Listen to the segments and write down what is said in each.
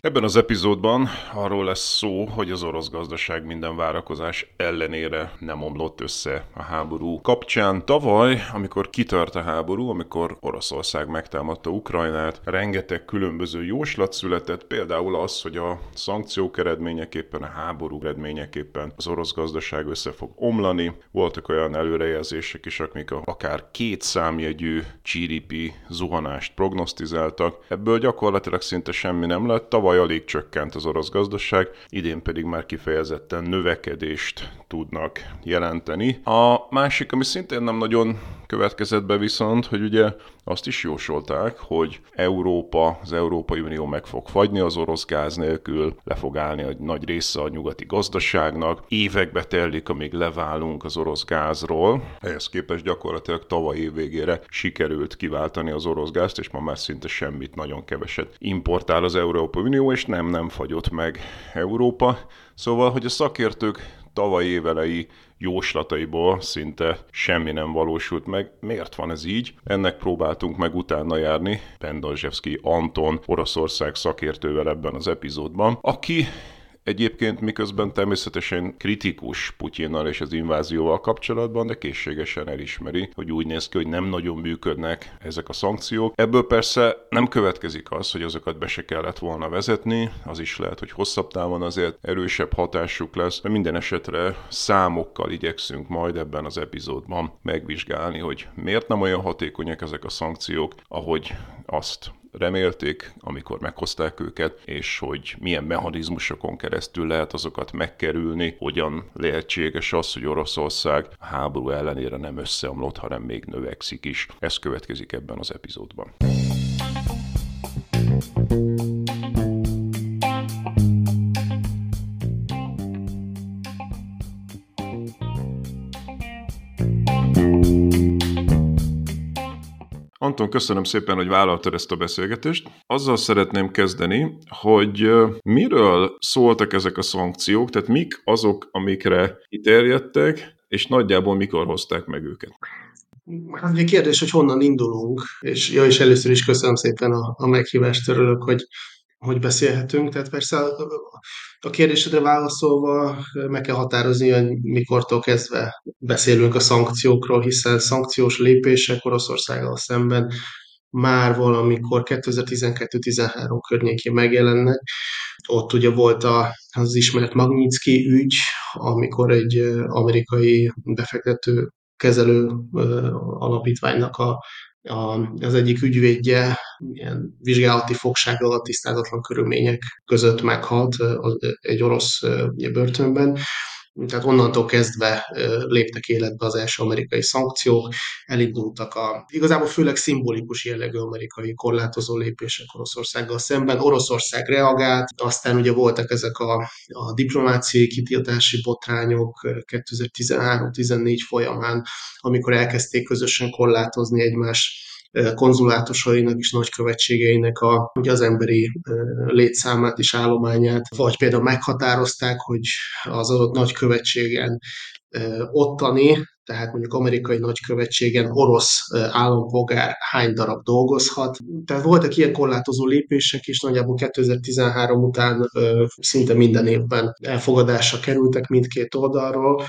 Ebben az epizódban arról lesz szó, hogy az orosz gazdaság minden várakozás ellenére nem omlott össze a háború kapcsán. Tavaly, amikor kitört a háború, amikor Oroszország megtámadta Ukrajnát, rengeteg különböző jóslat született, például az, hogy a szankciók eredményeképpen, a háború eredményeképpen az orosz gazdaság össze fog omlani. Voltak olyan előrejelzések is, amik akár két számjegyű GDP zuhanást prognosztizáltak. Ebből gyakorlatilag szinte semmi nem lett. Tavaly tavaly alig csökkent az orosz gazdaság, idén pedig már kifejezetten növekedést tudnak jelenteni. A másik, ami szintén nem nagyon következett be viszont, hogy ugye azt is jósolták, hogy Európa, az Európai Unió meg fog fagyni az orosz gáz nélkül, le fog állni egy nagy része a nyugati gazdaságnak, évekbe telik, amíg leválunk az orosz gázról. Ehhez képest gyakorlatilag tavaly év végére sikerült kiváltani az orosz gázt, és ma már szinte semmit, nagyon keveset importál az Európai Unió, és nem, nem fagyott meg Európa. Szóval, hogy a szakértők tavaly évelei jóslataiból szinte semmi nem valósult meg. Miért van ez így? Ennek próbáltunk meg utána járni Pendazsevszki Anton, Oroszország szakértővel ebben az epizódban, aki Egyébként miközben természetesen kritikus Putyinnal és az invázióval kapcsolatban, de készségesen elismeri, hogy úgy néz ki, hogy nem nagyon működnek ezek a szankciók. Ebből persze nem következik az, hogy azokat be se kellett volna vezetni, az is lehet, hogy hosszabb távon azért erősebb hatásuk lesz, de minden esetre számokkal igyekszünk majd ebben az epizódban megvizsgálni, hogy miért nem olyan hatékonyak ezek a szankciók, ahogy azt remélték, amikor meghozták őket, és hogy milyen mechanizmusokon keresztül lehet azokat megkerülni, hogyan lehetséges az, hogy Oroszország háború ellenére nem összeomlott, hanem még növekszik is. Ez következik ebben az epizódban. Anton, köszönöm szépen, hogy vállaltad ezt a beszélgetést. Azzal szeretném kezdeni, hogy miről szóltak ezek a szankciók, tehát mik azok, amikre kiterjedtek, és nagyjából mikor hozták meg őket? Hát ugye kérdés, hogy honnan indulunk, és ja, és először is köszönöm szépen a, a meghívást, örülök, hogy hogy beszélhetünk. Tehát persze a kérdésedre válaszolva meg kell határozni, hogy mikortól kezdve beszélünk a szankciókról, hiszen szankciós lépések Oroszországgal szemben már valamikor 2012-13 környékén megjelennek. Ott ugye volt az ismert Magnitsky ügy, amikor egy amerikai befektető kezelő alapítványnak a, az egyik ügyvédje ilyen vizsgálati fogság alatt tisztázatlan körülmények között meghalt egy orosz börtönben. Tehát onnantól kezdve léptek életbe az első amerikai szankciók, elindultak a igazából főleg szimbolikus jellegű amerikai korlátozó lépések Oroszországgal szemben. Oroszország reagált, aztán ugye voltak ezek a, a diplomáciai kitiltási botrányok 2013-14 folyamán, amikor elkezdték közösen korlátozni egymás konzulátusainak és nagykövetségeinek a, ugye az emberi létszámát és állományát, vagy például meghatározták, hogy az adott nagykövetségen ottani, tehát mondjuk amerikai nagykövetségen orosz állampolgár hány darab dolgozhat. Tehát voltak ilyen korlátozó lépések, és nagyjából 2013 után szinte minden évben elfogadásra kerültek mindkét oldalról.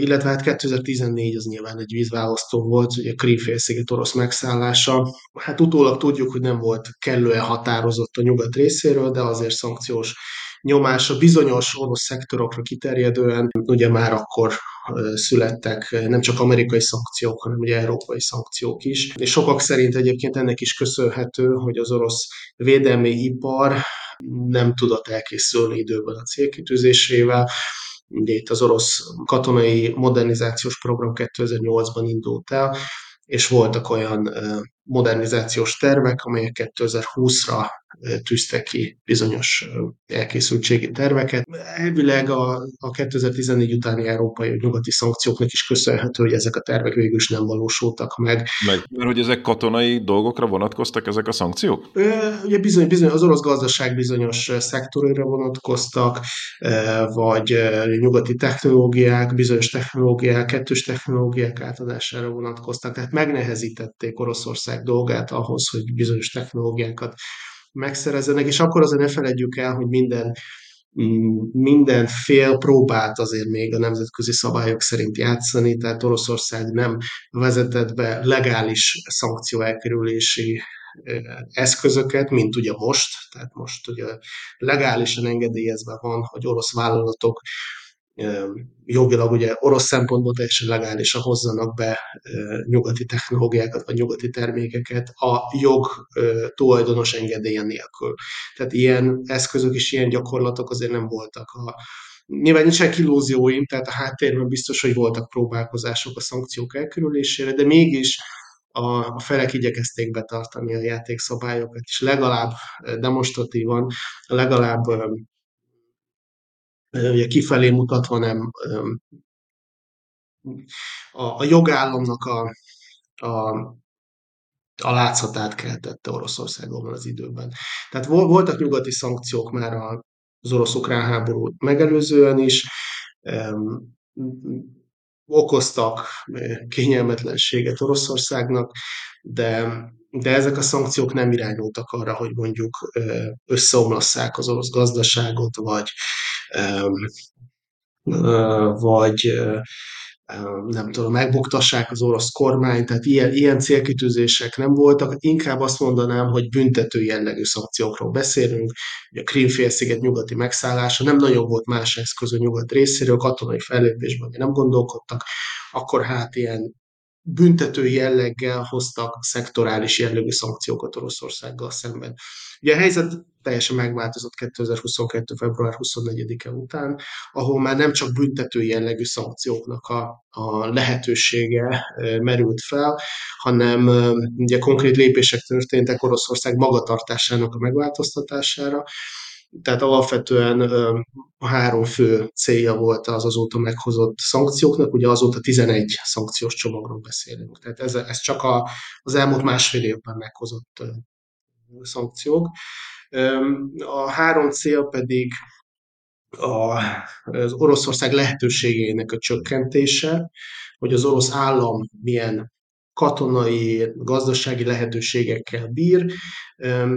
Illetve hát 2014 az nyilván egy vízválasztó volt, ugye Krímfélsziget orosz megszállása. Hát utólag tudjuk, hogy nem volt kellően határozott a nyugat részéről, de azért szankciós nyomása bizonyos orosz szektorokra kiterjedően, ugye már akkor születtek nem csak amerikai szankciók, hanem ugye európai szankciók is. És sokak szerint egyébként ennek is köszönhető, hogy az orosz védelmi ipar nem tudott elkészülni időben a célkitűzésével, Ugye itt az orosz katonai modernizációs program 2008-ban indult el, és voltak olyan modernizációs tervek, amelyek 2020-ra tűztek ki bizonyos elkészültségi terveket. Elvileg a, a 2014 utáni európai nyugati szankcióknak is köszönhető, hogy ezek a tervek végül is nem valósultak meg. Meg, mert hogy ezek katonai dolgokra vonatkoztak ezek a szankciók? Ugye bizony, bizony, az orosz gazdaság bizonyos szektorira vonatkoztak, vagy nyugati technológiák, bizonyos technológiák, kettős technológiák átadására vonatkoztak, tehát megnehezítették Oroszország dolgát ahhoz, hogy bizonyos technológiákat megszerezzenek, és akkor azért ne feledjük el, hogy minden mm, minden fél próbált azért még a nemzetközi szabályok szerint játszani, tehát Oroszország nem vezetett be legális szankció elkerülési eszközöket, mint ugye most, tehát most ugye legálisan engedélyezve van, hogy orosz vállalatok jogilag ugye orosz szempontból teljesen legálisan hozzanak be nyugati technológiákat vagy nyugati termékeket a jog tulajdonos engedélye nélkül. Tehát ilyen eszközök és ilyen gyakorlatok azért nem voltak a Nyilván nincsenek illúzióim, tehát a háttérben biztos, hogy voltak próbálkozások a szankciók elkerülésére, de mégis a, a felek igyekezték betartani a játékszabályokat, és legalább demonstratívan, legalább ugye kifelé mutatva nem a, a jogállamnak a, a, a látszatát keltette Oroszországban az időben. Tehát voltak nyugati szankciók már az orosz-ukrán háború megelőzően is, okoztak kényelmetlenséget Oroszországnak, de, de ezek a szankciók nem irányultak arra, hogy mondjuk összeomlasszák az orosz gazdaságot, vagy vagy nem tudom, megbuktassák az orosz kormány, tehát ilyen, ilyen célkitűzések nem voltak. Inkább azt mondanám, hogy büntető jellegű szankciókról beszélünk. A Krímfélsziget nyugati megszállása nem nagyon volt más eszköz a nyugat részéről, katonai fellépésben nem gondolkodtak, akkor hát ilyen büntető jelleggel hoztak szektorális jellegű szankciókat Oroszországgal szemben. Ugye a helyzet teljesen megváltozott 2022. február 24-e után, ahol már nem csak büntető jellegű szankcióknak a, a lehetősége merült fel, hanem ugye konkrét lépések történtek Oroszország magatartásának a megváltoztatására, tehát alapvetően három fő célja volt az azóta meghozott szankcióknak, ugye azóta 11 szankciós csomagról beszélünk. Tehát ez, ez csak a, az elmúlt másfél évben meghozott szankciók. A három cél pedig a, az Oroszország lehetőségeinek a csökkentése, hogy az orosz állam milyen katonai, gazdasági lehetőségekkel bír.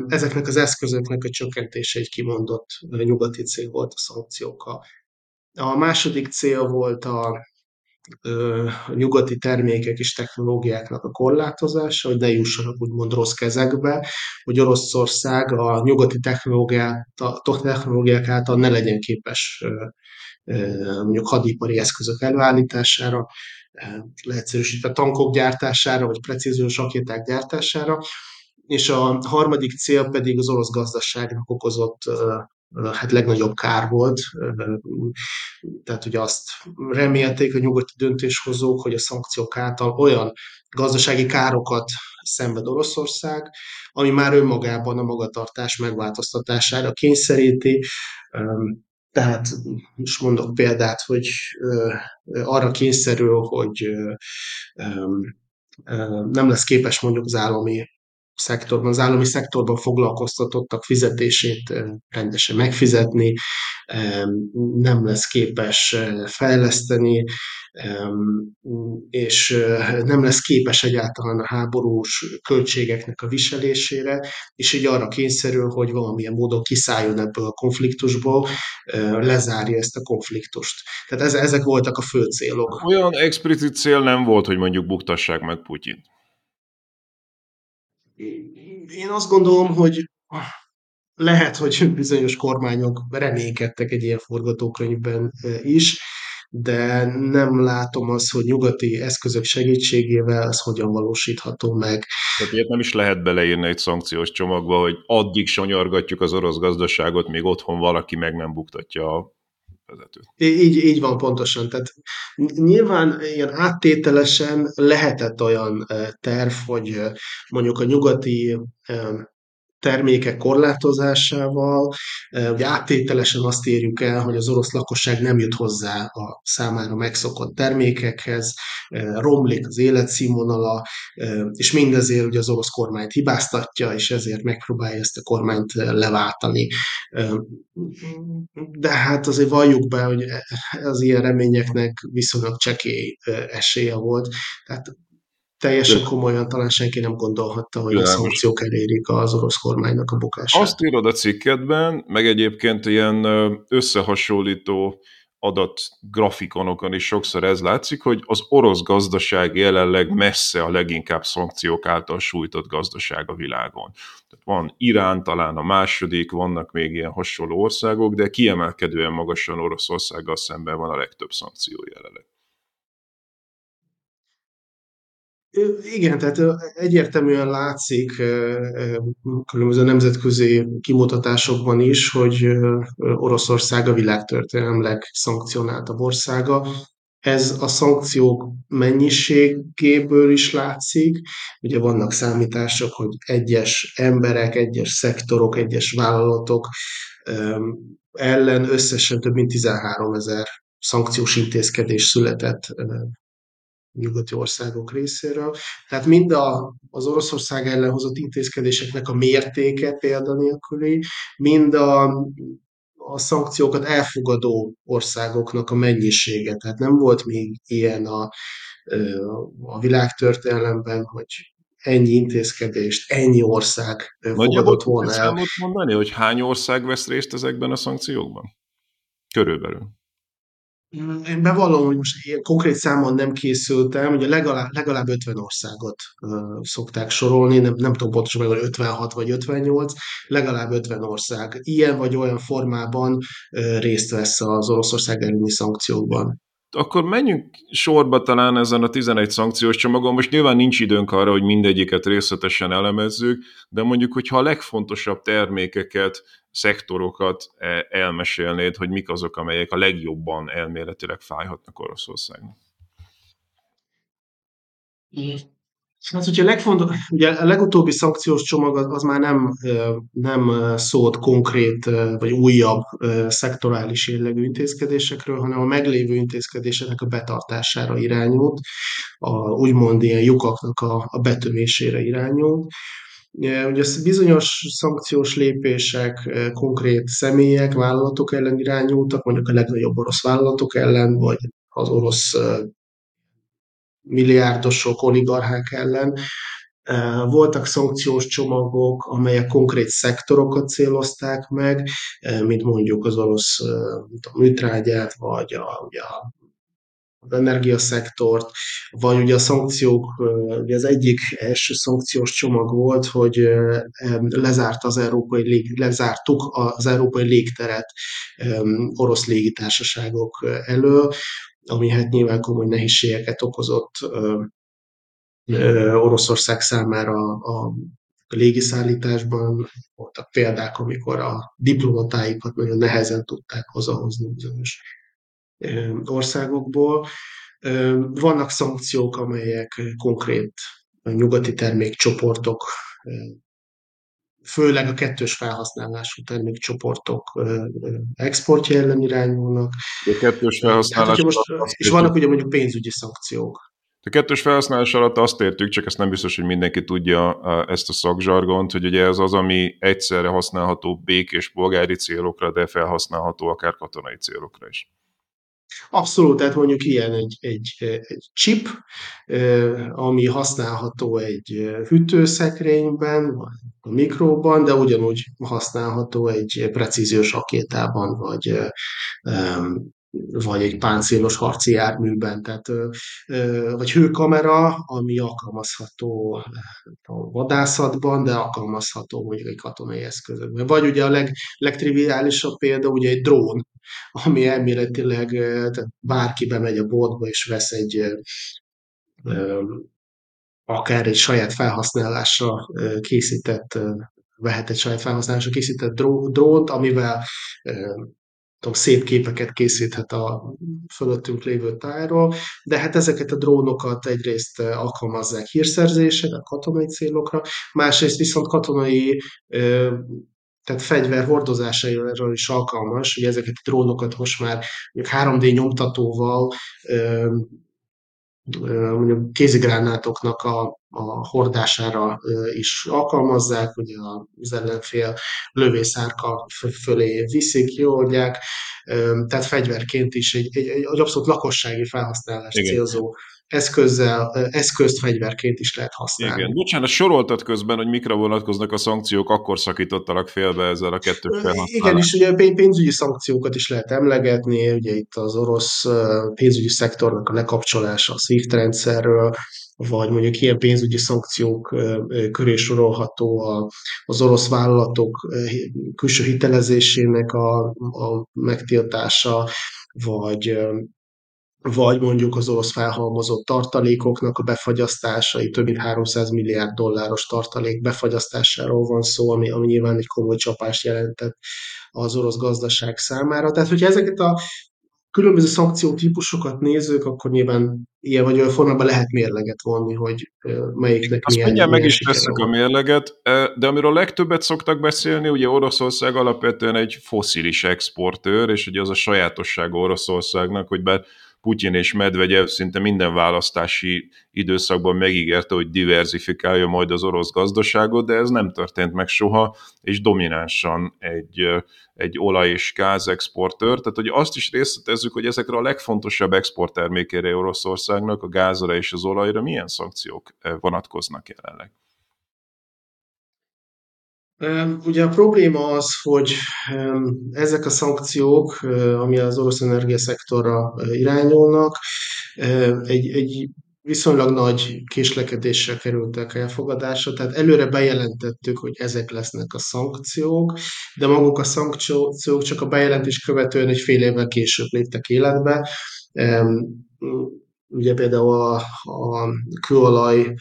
Ezeknek az eszközöknek a csökkentése egy kimondott nyugati cél volt a szankciókkal. A második cél volt a, a nyugati termékek és technológiáknak a korlátozása, hogy ne jussanak úgymond rossz kezekbe, hogy Oroszország a nyugati technológiák, technológiák által ne legyen képes mondjuk hadipari eszközök előállítására, leegyszerűsítve tankok gyártására, vagy precíziós rakéták gyártására, és a harmadik cél pedig az orosz gazdaságnak okozott hát legnagyobb kár volt. Tehát ugye azt remélték a nyugati döntéshozók, hogy a szankciók által olyan gazdasági károkat szenved Oroszország, ami már önmagában a magatartás megváltoztatására kényszeríti, tehát most mondok példát, hogy arra kényszerül, hogy nem lesz képes mondjuk az állami szektorban, az állami szektorban foglalkoztatottak fizetését rendesen megfizetni, nem lesz képes fejleszteni, és nem lesz képes egyáltalán a háborús költségeknek a viselésére, és így arra kényszerül, hogy valamilyen módon kiszálljon ebből a konfliktusból, lezárja ezt a konfliktust. Tehát ezek voltak a fő célok. Olyan explicit cél nem volt, hogy mondjuk buktassák meg Putyint. Én azt gondolom, hogy lehet, hogy bizonyos kormányok reménykedtek egy ilyen forgatókönyvben is, de nem látom azt, hogy nyugati eszközök segítségével ez hogyan valósítható meg. Tehát ilyet nem is lehet beleírni egy szankciós csomagba, hogy addig sanyargatjuk az orosz gazdaságot, még otthon valaki meg nem buktatja a vezetőt. Így, így van pontosan. Tehát nyilván ilyen áttételesen lehetett olyan terv, hogy mondjuk a nyugati termékek korlátozásával, ugye áttételesen azt érjük el, hogy az orosz lakosság nem jut hozzá a számára megszokott termékekhez, romlik az életszínvonala, és mindezért ugye az orosz kormányt hibáztatja, és ezért megpróbálja ezt a kormányt leváltani. De hát azért valljuk be, hogy az ilyen reményeknek viszonylag csekély esélye volt. Tehát teljesen komolyan talán senki nem gondolhatta, hogy Világos. a szankciók elérik az orosz kormánynak a bukását. Azt írod a cikkedben, meg egyébként ilyen összehasonlító adat grafikonokon is sokszor ez látszik, hogy az orosz gazdaság jelenleg messze a leginkább szankciók által sújtott gazdaság a világon. Tehát van Irán talán a második, vannak még ilyen hasonló országok, de kiemelkedően magasan Oroszországgal szemben van a legtöbb szankció jelenleg. Igen, tehát egyértelműen látszik különböző nemzetközi kimutatásokban is, hogy Oroszország a világtörténelem legszankcionáltabb országa. Ez a szankciók mennyiségéből is látszik. Ugye vannak számítások, hogy egyes emberek, egyes szektorok, egyes vállalatok ellen összesen több mint 13 ezer szankciós intézkedés született nyugati országok részéről. Tehát mind a, az Oroszország ellen hozott intézkedéseknek a mértéke példanélküli, mind a, a szankciókat elfogadó országoknak a mennyisége. Tehát nem volt még ilyen a, a világtörténelemben, hogy ennyi intézkedést, ennyi ország fogadott volna el. Nagyjából mondani, hogy hány ország vesz részt ezekben a szankciókban? Körülbelül. Én bevallom, hogy most ilyen konkrét számon nem készültem, ugye legalább, legalább 50 országot uh, szokták sorolni, nem, nem tudom pontosan meg, 56 vagy 58, legalább 50 ország. Ilyen vagy olyan formában uh, részt vesz az Oroszország elleni szankciókban akkor menjünk sorba talán ezen a 11 szankciós csomagon. Most nyilván nincs időnk arra, hogy mindegyiket részletesen elemezzük, de mondjuk, hogyha a legfontosabb termékeket, szektorokat e, elmesélnéd, hogy mik azok, amelyek a legjobban elméletileg fájhatnak Oroszországnak. Hát, hogyha legfontos, ugye a legutóbbi szankciós csomag az, már nem, nem szólt konkrét vagy újabb szektorális jellegű intézkedésekről, hanem a meglévő intézkedéseknek a betartására irányult, a úgymond ilyen lyukaknak a, a betövésére irányult. Ugye bizonyos szankciós lépések konkrét személyek, vállalatok ellen irányultak, mondjuk a legnagyobb orosz vállalatok ellen, vagy az orosz milliárdosok, oligarchák ellen. Voltak szankciós csomagok, amelyek konkrét szektorokat célozták meg, mint mondjuk az orosz műtrágyát, vagy a, ugye a az energiaszektort, vagy ugye a szankciók, ugye az egyik első szankciós csomag volt, hogy lezárt az európai lég, lezártuk az európai légteret orosz légitársaságok elől, ami hát nyilván komoly nehézségeket okozott Oroszország számára a légiszállításban. Voltak példák, amikor a diplomatáikat nagyon nehezen tudták hazahozni bizonyos országokból. Vannak szankciók, amelyek konkrét nyugati termékcsoportok, főleg a kettős felhasználású termékcsoportok exportja ellen irányulnak. A kettős felhasználás. Hát, most, és vannak ugye mondjuk pénzügyi szankciók. A kettős felhasználás alatt azt értük, csak ezt nem biztos, hogy mindenki tudja ezt a szakzsargont, hogy ugye ez az, ami egyszerre használható békés polgári célokra, de felhasználható akár katonai célokra is. Abszolút, tehát mondjuk ilyen egy, egy, egy chip, ami használható egy hűtőszekrényben, vagy a mikróban, de ugyanúgy használható egy precíziós rakétában, vagy vagy egy páncélos harci járműben, tehát, vagy hőkamera, ami alkalmazható a vadászatban, de alkalmazható mondjuk egy katonai eszközökben. Vagy ugye a leg, legtriviálisabb példa ugye egy drón, ami elméletileg tehát bárki bemegy a boltba és vesz egy akár egy saját felhasználásra készített vehet egy saját felhasználásra készített drónt, amivel tudom, szép képeket készíthet a fölöttünk lévő tájról, de hát ezeket a drónokat egyrészt alkalmazzák hírszerzésre, katonai célokra, másrészt viszont katonai tehát fegyver hordozásaira is alkalmas, ugye ezeket a drónokat most már 3D nyomtatóval mondjuk kézigránátoknak a, a hordására is alkalmazzák, ugye az ellenfél lövészárka fölé viszik, kioldják, tehát fegyverként is egy, egy, egy abszolút lakossági felhasználást Igen. célzó eszközzel, eszközt fegyverként is lehet használni. Igen, bocsánat, soroltad közben, hogy mikra vonatkoznak a szankciók, akkor szakítottalak félbe ezzel a kettő felhasználással. Igen, és ugye pénzügyi szankciókat is lehet emlegetni, ugye itt az orosz pénzügyi szektornak a lekapcsolása a SWIFT rendszerről, vagy mondjuk ilyen pénzügyi szankciók köré sorolható az orosz vállalatok külső hitelezésének a, a megtiltása, vagy vagy mondjuk az orosz felhalmozott tartalékoknak a befagyasztásai, több mint 300 milliárd dolláros tartalék befagyasztásáról van szó, ami, ami nyilván egy komoly csapást jelentett az orosz gazdaság számára. Tehát, hogyha ezeket a különböző szankciótípusokat nézzük, akkor nyilván ilyen vagy olyan formában lehet mérleget vonni, hogy melyiknek Azt milyen, mindjárt meg is tesszük a mérleget, de amiről legtöbbet szoktak beszélni, ugye Oroszország alapvetően egy foszilis exportőr, és ugye az a sajátosság Oroszországnak, hogy bár Putyin és Medvegyev szinte minden választási időszakban megígérte, hogy diversifikálja majd az orosz gazdaságot, de ez nem történt meg soha, és dominánsan egy, egy olaj- és gázexportőr. Tehát, hogy azt is részletezzük, hogy ezekre a legfontosabb exporttermékére Oroszországnak, a gázra és az olajra milyen szankciók vonatkoznak jelenleg. Ugye a probléma az, hogy ezek a szankciók, ami az orosz energiaszektorra irányulnak, egy, egy viszonylag nagy késlekedéssel kerültek elfogadásra, tehát előre bejelentettük, hogy ezek lesznek a szankciók, de maguk a szankciók csak a bejelentés követően egy fél évvel később léptek életbe. Ugye például a, a kőolaj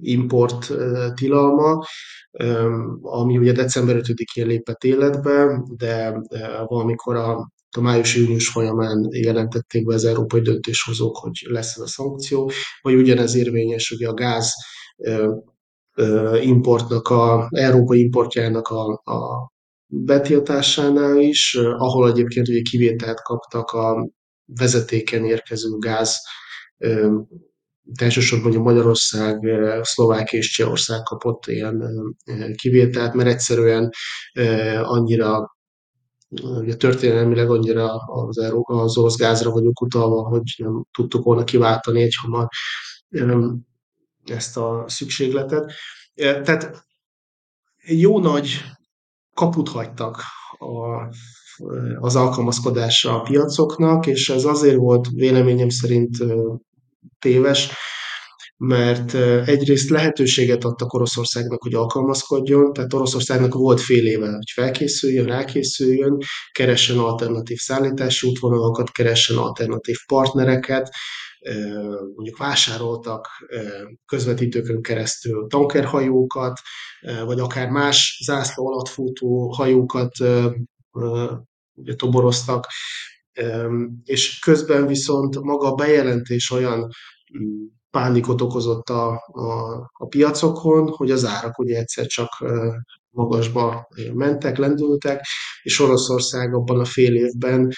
import tilalma, ami ugye december 5-én lépett életbe, de valamikor a a május-június folyamán jelentették be az európai döntéshozók, hogy lesz ez a szankció, vagy ugyanez érvényes ugye a gáz importnak, a európai importjának a, a betiltásánál is, ahol egyébként ugye kivételt kaptak a vezetéken érkező gáz elsősorban mondjuk Magyarország, eh, Szlovákia és Csehország kapott ilyen eh, kivételt, mert egyszerűen eh, annyira ugye történelmileg annyira az, az orosz gázra vagyunk utalva, hogy nem tudtuk volna kiváltani egy hamar ezt a szükségletet. Tehát jó nagy kaput hagytak a, az alkalmazkodásra a piacoknak, és ez azért volt véleményem szerint téves, mert egyrészt lehetőséget adtak Oroszországnak, hogy alkalmazkodjon, tehát Oroszországnak volt fél éve, hogy felkészüljön, rákészüljön, keressen alternatív szállítási útvonalakat, keressen alternatív partnereket, mondjuk vásároltak közvetítőkön keresztül tankerhajókat, vagy akár más zászló alatt futó hajókat ugye, toboroztak, és közben viszont maga a bejelentés olyan mm, pánikot okozott a, a, a piacokon, hogy az árak ugye egyszer csak magasba mentek, lendültek, és Oroszország abban a fél évben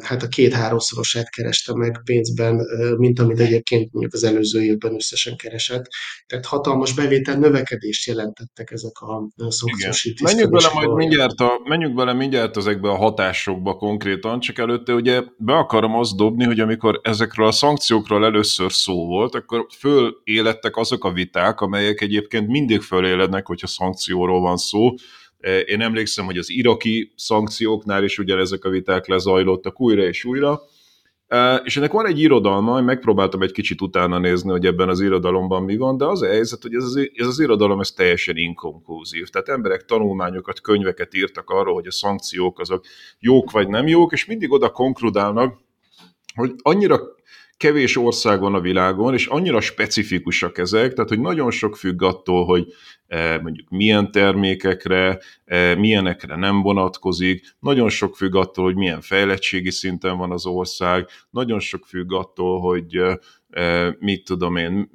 hát a két-háromszorosát kereste meg pénzben, mint amit egyébként mondjuk az előző évben összesen keresett. Tehát hatalmas bevétel növekedést jelentettek ezek a szankciós Menjünk bele majd mindjárt, a, menjünk bele mindjárt ezekbe a hatásokba konkrétan, csak előtte ugye be akarom azt dobni, hogy amikor ezekről a szankciókról először szó volt, akkor fölélettek azok a viták, amelyek egyébként mindig fölélednek, hogyha szankcióról van szó. E, én emlékszem, hogy az iraki szankcióknál is ugyanezek a viták lezajlottak újra és újra, e, és ennek van egy irodalma, én megpróbáltam egy kicsit utána nézni, hogy ebben az irodalomban mi van, de az a helyzet, hogy ez az, ez az irodalom ez teljesen inkonkluzív. Tehát emberek tanulmányokat, könyveket írtak arról, hogy a szankciók azok jók vagy nem jók, és mindig oda konkludálnak, hogy annyira kevés ország van a világon, és annyira specifikusak ezek, tehát hogy nagyon sok függ attól, hogy mondjuk milyen termékekre, e, milyenekre nem vonatkozik, nagyon sok függ attól, hogy milyen fejlettségi szinten van az ország, nagyon sok függ attól, hogy e, mit tudom én,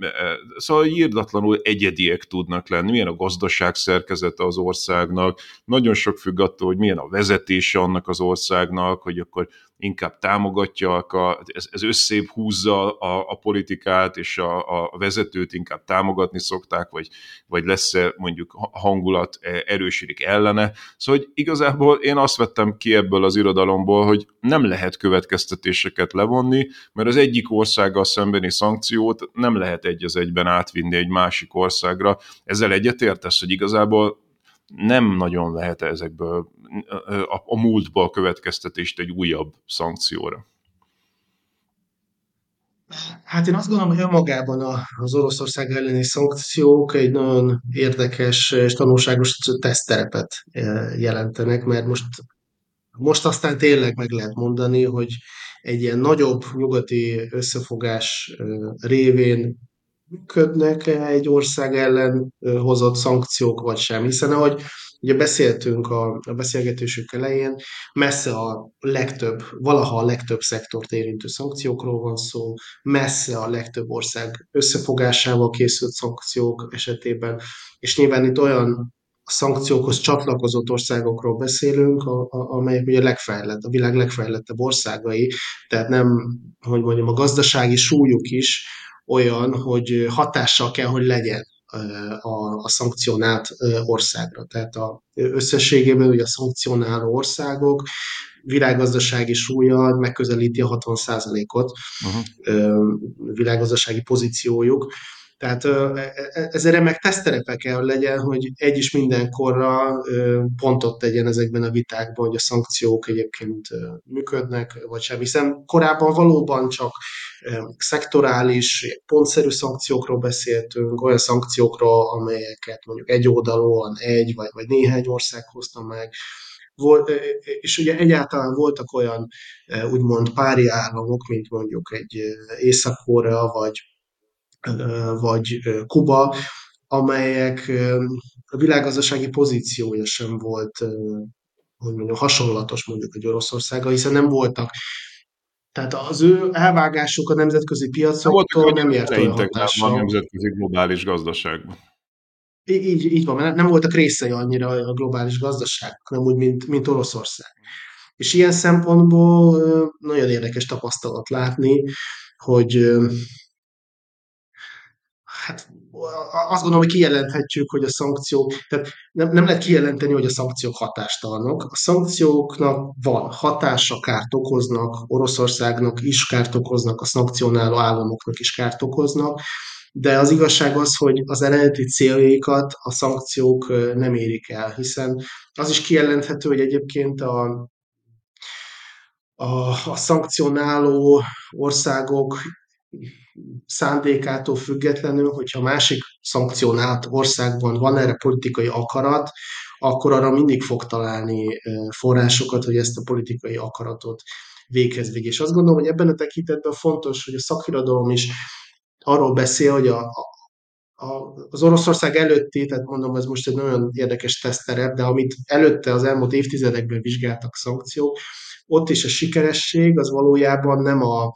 szóval írdatlanul egyediek tudnak lenni, milyen a gazdaság szerkezete az országnak, nagyon sok függ attól, hogy milyen a vezetése annak az országnak, hogy akkor inkább támogatja, ez, ez összébb húzza a, a politikát, és a, a vezetőt inkább támogatni szokták, vagy, vagy lesz-e mondjuk hangulat e, erősödik ellene. Szóval hogy igazából én azt vettem ki ebből az irodalomból, hogy nem lehet következtetéseket levonni, mert az egyik országgal szembeni szankciót nem lehet egy az egyben átvinni egy másik országra. Ezzel egyetértesz, hogy igazából nem nagyon lehet ezekből a, a múltból következtetést egy újabb szankcióra. Hát én azt gondolom, hogy önmagában az Oroszország elleni szankciók egy nagyon érdekes és tanulságos tesztterepet jelentenek, mert most, most aztán tényleg meg lehet mondani, hogy egy ilyen nagyobb nyugati összefogás révén működnek egy ország ellen hozott szankciók, vagy sem. Hiszen ahogy Ugye beszéltünk a, a beszélgetésük elején, messze a legtöbb, valaha a legtöbb szektort érintő szankciókról van szó, messze a legtöbb ország összefogásával készült szankciók esetében, és nyilván itt olyan a szankciókhoz csatlakozott országokról beszélünk, a, a, amelyek ugye legfejlett, a világ legfejlettebb országai, tehát nem, hogy mondjam, a gazdasági súlyuk is olyan, hogy hatással kell, hogy legyen a, a szankcionált országra. Tehát a, összességében ugye a szankcionáló országok világgazdasági súlya megközelíti a 60%-ot uh-huh. világgazdasági pozíciójuk. Tehát e, e, ez egy remek teszterepe kell legyen, hogy egy is mindenkorra pontot tegyen ezekben a vitákban, hogy a szankciók egyébként működnek, vagy sem. Hiszen korábban valóban csak szektorális, pontszerű szankciókról beszéltünk, olyan szankciókról, amelyeket mondjuk egy oldalon egy vagy, vagy néhány ország hozta meg, volt, és ugye egyáltalán voltak olyan úgymond pári államok, mint mondjuk egy Észak-Korea, vagy vagy Kuba, amelyek a világgazdasági pozíciója sem volt hogy mondjam, hasonlatos mondjuk egy Oroszországgal, hiszen nem voltak tehát az ő elvágásuk a nemzetközi piacoktól nem ért olyan hatással. a nemzetközi globális gazdaságban. Így, így van, mert nem voltak részei annyira a globális gazdaságnak, nem úgy, mint, mint Oroszország. És ilyen szempontból nagyon érdekes tapasztalat látni, hogy hát azt gondolom, hogy kijelenthetjük, hogy a szankciók, tehát nem, nem lehet kijelenteni, hogy a szankciók hatástalanok. A szankcióknak van hatása, kárt okoznak, Oroszországnak is kárt okoznak, a szankcionáló államoknak is kárt okoznak, de az igazság az, hogy az eredeti céljaikat a szankciók nem érik el, hiszen az is kijelenthető, hogy egyébként a, a, a szankcionáló országok szándékától függetlenül, hogyha másik szankcionált országban van erre politikai akarat, akkor arra mindig fog találni forrásokat, hogy ezt a politikai akaratot véghez végig. És azt gondolom, hogy ebben a tekintetben fontos, hogy a szakirodalom is arról beszél, hogy a, a, az Oroszország előtti, tehát mondom, ez most egy nagyon érdekes teszterep, de amit előtte az elmúlt évtizedekben vizsgáltak szankciók, ott is a sikeresség az valójában nem a,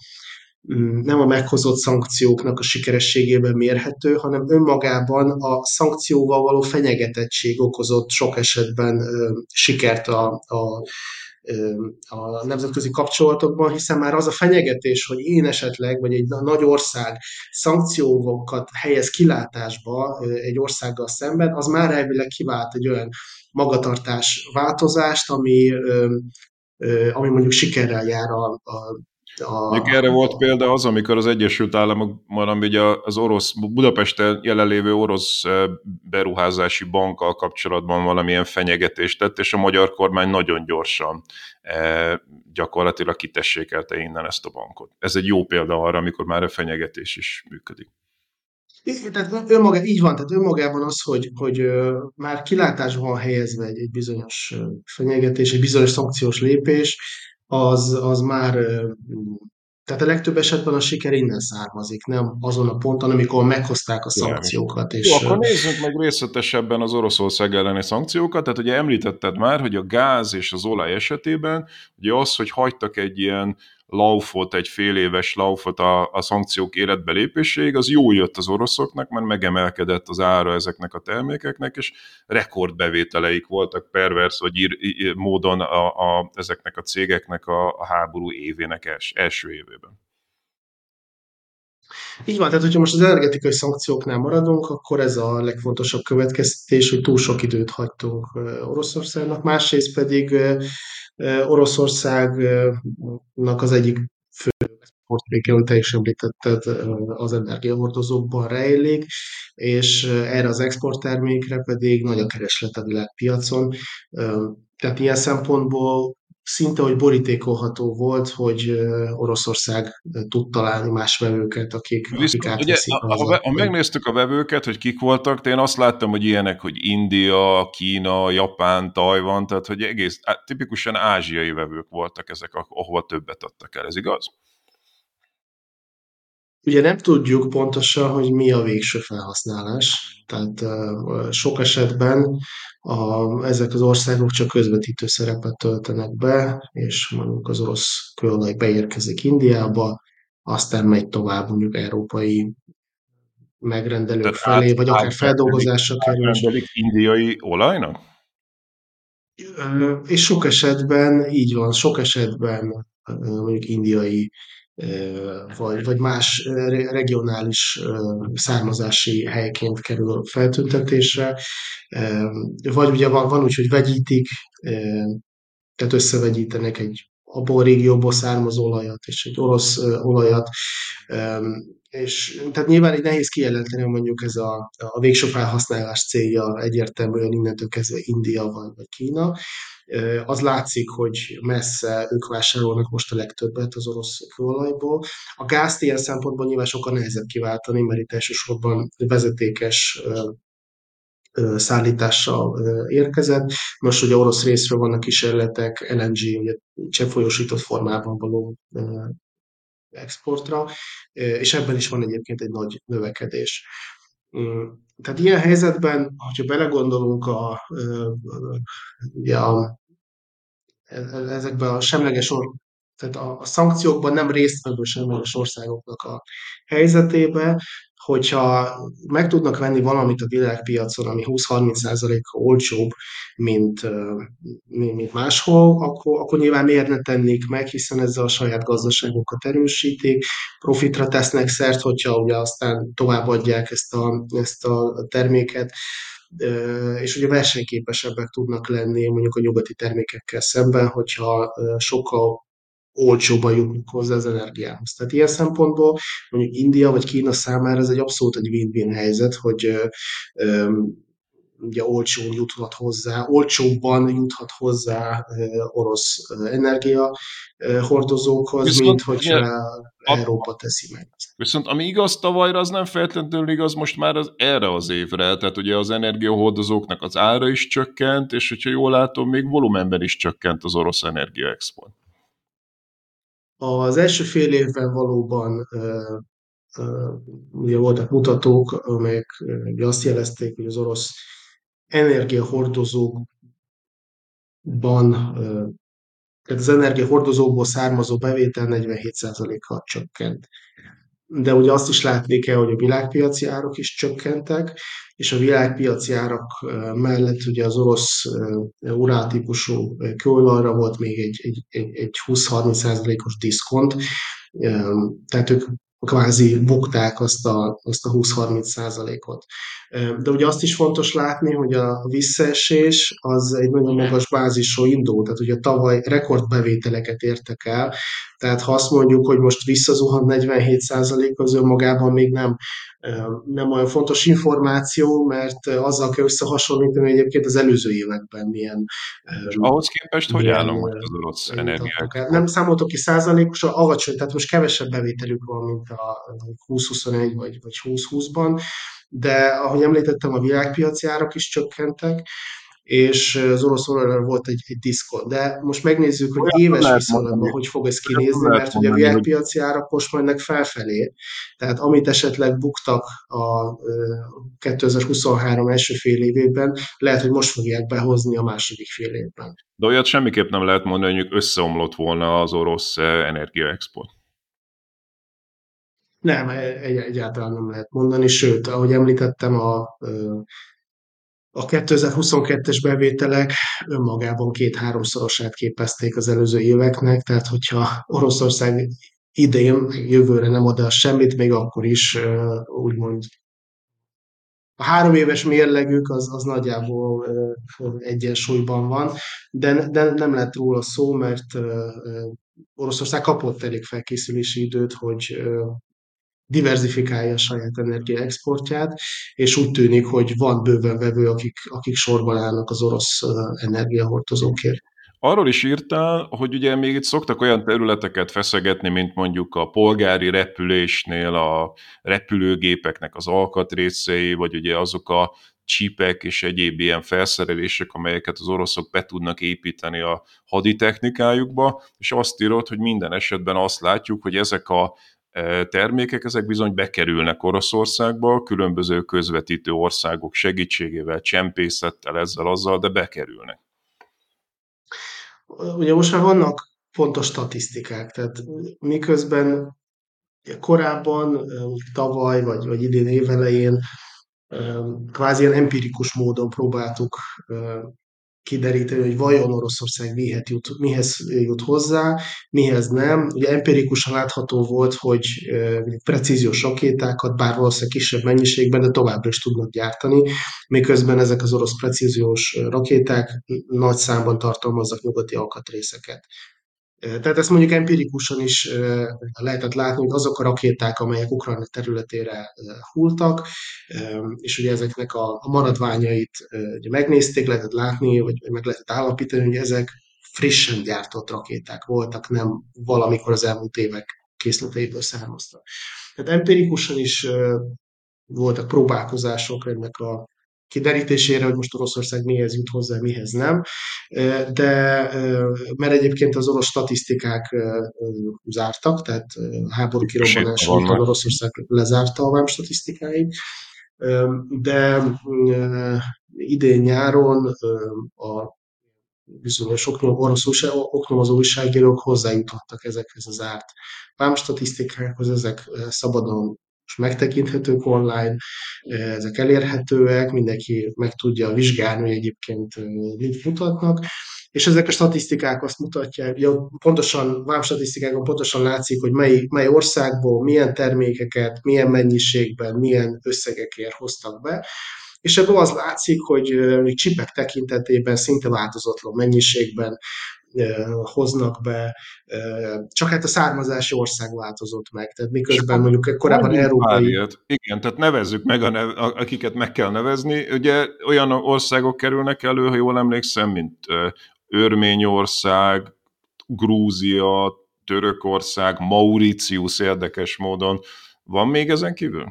nem a meghozott szankcióknak a sikerességében mérhető, hanem önmagában a szankcióval való fenyegetettség okozott sok esetben ö, sikert a, a a nemzetközi kapcsolatokban, hiszen már az a fenyegetés, hogy én esetleg, vagy egy nagy ország szankciókat helyez kilátásba egy országgal szemben, az már elvileg kivált egy olyan magatartás változást, ami, ami mondjuk sikerrel jár a, a a, erre volt példa az, amikor az Egyesült Államokban, ami ugye az orosz, Budapesten jelenlévő orosz beruházási bankkal kapcsolatban valamilyen fenyegetést tett, és a magyar kormány nagyon gyorsan gyakorlatilag kitessékelte innen ezt a bankot. Ez egy jó példa arra, amikor már a fenyegetés is működik. Tehát önmaga, így van, tehát önmagában az, hogy, hogy már kilátásban van helyezve egy, egy bizonyos fenyegetés, egy bizonyos szankciós lépés, az, az már tehát a legtöbb esetben a siker innen származik, nem azon a ponton, amikor meghozták a szankciókat. És... Jó, akkor nézzük meg részletesebben az Oroszország elleni szankciókat. Tehát ugye említetted már, hogy a gáz és az olaj esetében ugye az, hogy hagytak egy ilyen laufot, egy fél éves laufot a, a szankciók életbe lépéséig, az jó jött az oroszoknak, mert megemelkedett az ára ezeknek a termékeknek, és rekordbevételeik voltak pervers vagy ír, ír, módon a, a, ezeknek a cégeknek a, a háború évének els, első évében. Így van, tehát hogyha most az energetikai szankcióknál maradunk, akkor ez a legfontosabb következtetés, hogy túl sok időt hagytunk Oroszországnak, másrészt pedig Oroszországnak az egyik fő exportréke, ahogy te is említetted, az energiahordozókban rejlik, és erre az exporttermékre pedig nagy a kereslet a világpiacon. Tehát ilyen szempontból szinte, hogy borítékolható volt, hogy Oroszország tud találni más vevőket, akik, Viszont, akik ugye, a, a, a, megnéztük a vevőket, hogy kik voltak, én azt láttam, hogy ilyenek, hogy India, Kína, Japán, Tajvan, tehát hogy egész tipikusan ázsiai vevők voltak ezek, ahova többet adtak el, ez igaz? Ugye nem tudjuk pontosan, hogy mi a végső felhasználás, tehát sok esetben a, ezek az országok csak közvetítő szerepet töltenek be, és mondjuk az orosz kőolaj beérkezik Indiába, aztán megy tovább mondjuk európai megrendelők Tehát felé, át, vagy akár feldolgozásra kerül. indiai olajnak? És sok esetben így van, sok esetben mondjuk indiai vagy, vagy más regionális származási helyként kerül feltüntetésre, vagy ugye van, van úgy, hogy vegyítik, tehát összevegyítenek egy abból a régióból származó olajat és egy orosz olajat, és tehát nyilván egy nehéz kijelenteni, mondjuk ez a, a végső felhasználás célja egyértelműen innentől kezdve India vagy, vagy Kína, az látszik, hogy messze ők vásárolnak most a legtöbbet az orosz kőolajból. A gázt ilyen szempontból nyilván sokkal nehezebb kiváltani, mert itt elsősorban vezetékes szállítással érkezett. Most ugye orosz részről vannak kísérletek, LNG, ugye cseppfolyósított formában való exportra, és ebben is van egyébként egy nagy növekedés. Tehát ilyen helyzetben, hogyha belegondolunk a, ugye a, e, e, ezekbe a semleges or, tehát a, a szankciókban nem résztvevő semleges országoknak a helyzetébe, hogyha meg tudnak venni valamit a világpiacon, ami 20-30%-a olcsóbb, mint, mint máshol, akkor, akkor nyilván miért ne tennék meg, hiszen ezzel a saját gazdaságokat erősítik, profitra tesznek szert, hogyha ugye aztán továbbadják ezt a, ezt a terméket, és ugye versenyképesebbek tudnak lenni mondjuk a nyugati termékekkel szemben, hogyha sokkal olcsóban jutnak hozzá az energiához. Tehát ilyen szempontból mondjuk India vagy Kína számára ez egy abszolút egy win-win helyzet, hogy ugye olcsón juthat hozzá, olcsóbban juthat hozzá orosz energia hordozókhoz, viszont, mint hogyha a, Európa teszi meg. Viszont ami igaz tavalyra, az nem feltétlenül igaz most már az, erre az évre. Tehát ugye az energiahordozóknak az ára is csökkent, és hogyha jól látom, még volumenben is csökkent az orosz energiaexport. Az első fél évben valóban ugye voltak mutatók, amelyek ugye azt jelezték, hogy az orosz energiahordozókban tehát az energiahordozókból származó bevétel 47%-kal csökkent. De ugye azt is látni kell, hogy a világpiaci árak is csökkentek, és a világpiaci árak mellett ugye az orosz uráltípusú kőolajra volt még egy, egy, egy 20-30%-os diszkont, tehát ők kvázi bukták azt a, azt a 20-30 százalékot. De ugye azt is fontos látni, hogy a visszaesés az egy nagyon magas bázisról indul, tehát ugye tavaly rekordbevételeket értek el, tehát ha azt mondjuk, hogy most visszazuhan 47 százalék, az önmagában még nem, nem olyan fontos információ, mert azzal kell összehasonlítani, egyébként az előző években milyen... És ahhoz képest hogy állunk az orosz energiák? Nem számoltok ki százalékos, alacsony, tehát most kevesebb bevételük van, mint a 2021 vagy, vagy 2020-ban, de ahogy említettem, a világpiaci árak is csökkentek, és az orosz olajra volt egy, egy diszkon. De most megnézzük, hogy Olyan éves viszonylatban hogy fog ez kinézni, mert ugye a világpiaci árak most mennek felfelé, tehát amit esetleg buktak a 2023 első fél évében, lehet, hogy most fogják behozni a második fél évben. De olyat semmiképp nem lehet mondani, hogy összeomlott volna az orosz energiaexport. Nem, egy, egyáltalán nem lehet mondani, sőt, ahogy említettem, a, a 2022-es bevételek önmagában két-háromszorosát képezték az előző éveknek, tehát hogyha Oroszország idén, jövőre nem ad el semmit, még akkor is úgymond. A három éves mérlegük az, az nagyjából egyensúlyban van, de, de nem lett róla szó, mert Oroszország kapott elég felkészülési időt, hogy diversifikálja a saját energiaexportját, és úgy tűnik, hogy van bőven vevő, akik, akik sorban állnak az orosz energiahordozókért. Arról is írtál, hogy ugye még itt szoktak olyan területeket feszegetni, mint mondjuk a polgári repülésnél a repülőgépeknek az alkatrészei, vagy ugye azok a csípek és egyéb ilyen felszerelések, amelyeket az oroszok be tudnak építeni a haditechnikájukba, és azt írod, hogy minden esetben azt látjuk, hogy ezek a termékek, ezek bizony bekerülnek Oroszországba, különböző közvetítő országok segítségével, csempészettel, ezzel, azzal, de bekerülnek. Ugye most már vannak fontos statisztikák, tehát miközben korábban, tavaly vagy, vagy idén évelején kvázi ilyen empirikus módon próbáltuk kideríteni, hogy vajon Oroszország mihez jut, mihez jut hozzá, mihez nem. Ugye empirikusan látható volt, hogy precíziós rakétákat, bár valószínűleg kisebb mennyiségben, de továbbra is tudnak gyártani, miközben ezek az orosz precíziós rakéták nagy számban tartalmaznak nyugati alkatrészeket. Tehát ezt mondjuk empirikusan is lehetett látni, hogy azok a rakéták, amelyek Ukrajna területére hultak, és ugye ezeknek a maradványait ugye megnézték, lehetett látni, vagy meg lehetett állapítani, hogy ezek frissen gyártott rakéták voltak, nem valamikor az elmúlt évek készleteiből származtak. Tehát empirikusan is voltak próbálkozások ennek a kiderítésére, hogy most Oroszország mihez jut hozzá, mihez nem. De mert egyébként az orosz statisztikák zártak, tehát a háború kirobbanás után Oroszország lezárta a vám statisztikáit, de idén nyáron a bizonyos orosz oknyomozó újságírók hozzájutottak ezekhez az árt vámstatisztikákhoz, ezek szabadon most megtekinthetők online, ezek elérhetőek, mindenki meg tudja vizsgálni, hogy egyébként mit mutatnak, és ezek a statisztikák azt mutatják, ja, pontosan, vámstatisztikákon pontosan látszik, hogy mely, mely országból milyen termékeket, milyen mennyiségben, milyen összegekért hoztak be, és ebből az látszik, hogy csipek tekintetében szinte változatlan mennyiségben hoznak be, csak hát a származási ország változott meg, tehát miközben mondjuk korábban európai... Igen, tehát nevezzük meg, a nev, akiket meg kell nevezni. Ugye olyan országok kerülnek elő, ha jól emlékszem, mint Örményország, Grúzia, Törökország, Mauritius érdekes módon. Van még ezen kívül?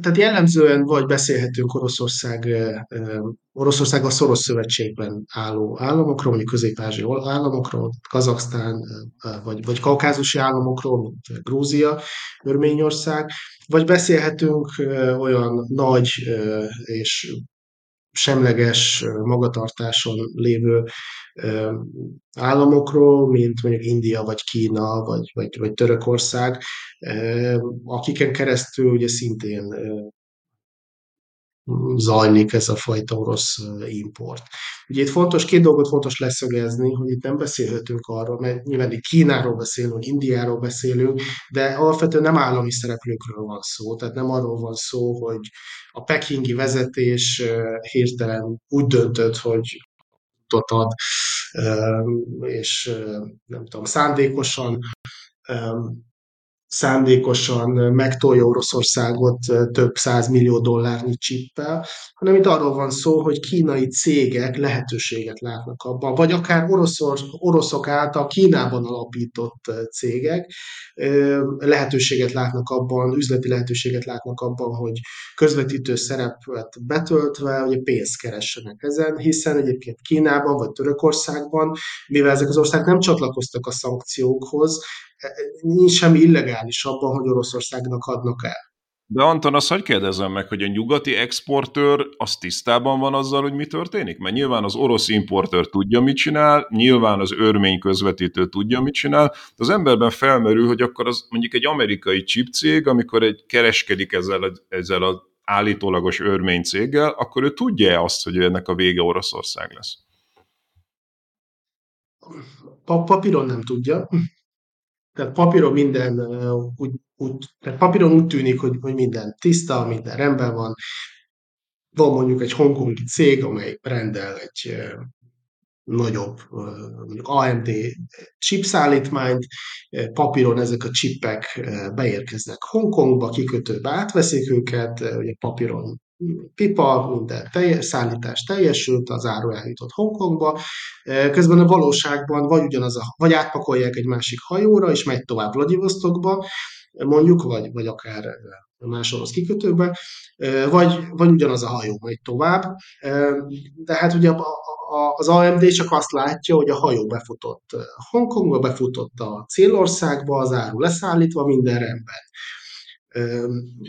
Tehát jellemzően vagy beszélhetünk Oroszország, Oroszországgal szoros szövetségben álló államokról, mondjuk közép-ázsiai államokról, Kazaksztán, vagy, vagy kaukázusi államokról, mint Grúzia, Örményország, vagy beszélhetünk olyan nagy és semleges magatartáson lévő államokról, mint mondjuk India, vagy Kína, vagy, vagy, vagy Törökország, akiken keresztül ugye szintén zajlik ez a fajta orosz import. Ugye itt fontos, két dolgot fontos leszögezni, hogy itt nem beszélhetünk arról, mert nyilván itt Kínáról beszélünk, Indiáról beszélünk, de alapvetően nem állami szereplőkről van szó, tehát nem arról van szó, hogy a pekingi vezetés hirtelen úgy döntött, hogy utat ad, és nem tudom, szándékosan szándékosan megtolja Oroszországot több millió dollárnyi csippel, hanem itt arról van szó, hogy kínai cégek lehetőséget látnak abban, vagy akár oroszor, oroszok által Kínában alapított cégek lehetőséget látnak abban, üzleti lehetőséget látnak abban, hogy közvetítő szerepet betöltve, ugye pénzt keressenek ezen, hiszen egyébként Kínában vagy Törökországban, mivel ezek az országok nem csatlakoztak a szankciókhoz, nincs semmi illegális abban, hogy Oroszországnak adnak el. De Anton, azt hogy kérdezem meg, hogy a nyugati exportőr az tisztában van azzal, hogy mi történik? Mert nyilván az orosz importőr tudja, mit csinál, nyilván az örmény közvetítő tudja, mit csinál, de az emberben felmerül, hogy akkor az mondjuk egy amerikai chipcég, amikor egy kereskedik ezzel, a, ezzel az állítólagos örmény céggel, akkor ő tudja azt, hogy ennek a vége Oroszország lesz? Papíron nem tudja. Tehát papíron minden úgy, úgy, tehát papíron úgy tűnik, hogy, hogy minden tiszta, minden rendben van. Van mondjuk egy hongkongi cég, amely rendel egy nagyobb mondjuk AMD chipszállítmányt, papíron ezek a csipek beérkeznek Hongkongba, kikötőbe átveszik őket, ugye papíron pipa, minden teljes, szállítás teljesült, az áru eljutott Hongkongba, közben a valóságban vagy ugyanaz a, vagy átpakolják egy másik hajóra, és megy tovább Vladivostokba, mondjuk, vagy, vagy akár más orosz kikötőbe, vagy, vagy ugyanaz a hajó megy tovább. De hát ugye az AMD csak azt látja, hogy a hajó befutott Hongkongba, befutott a célországba, az áru leszállítva, minden rendben.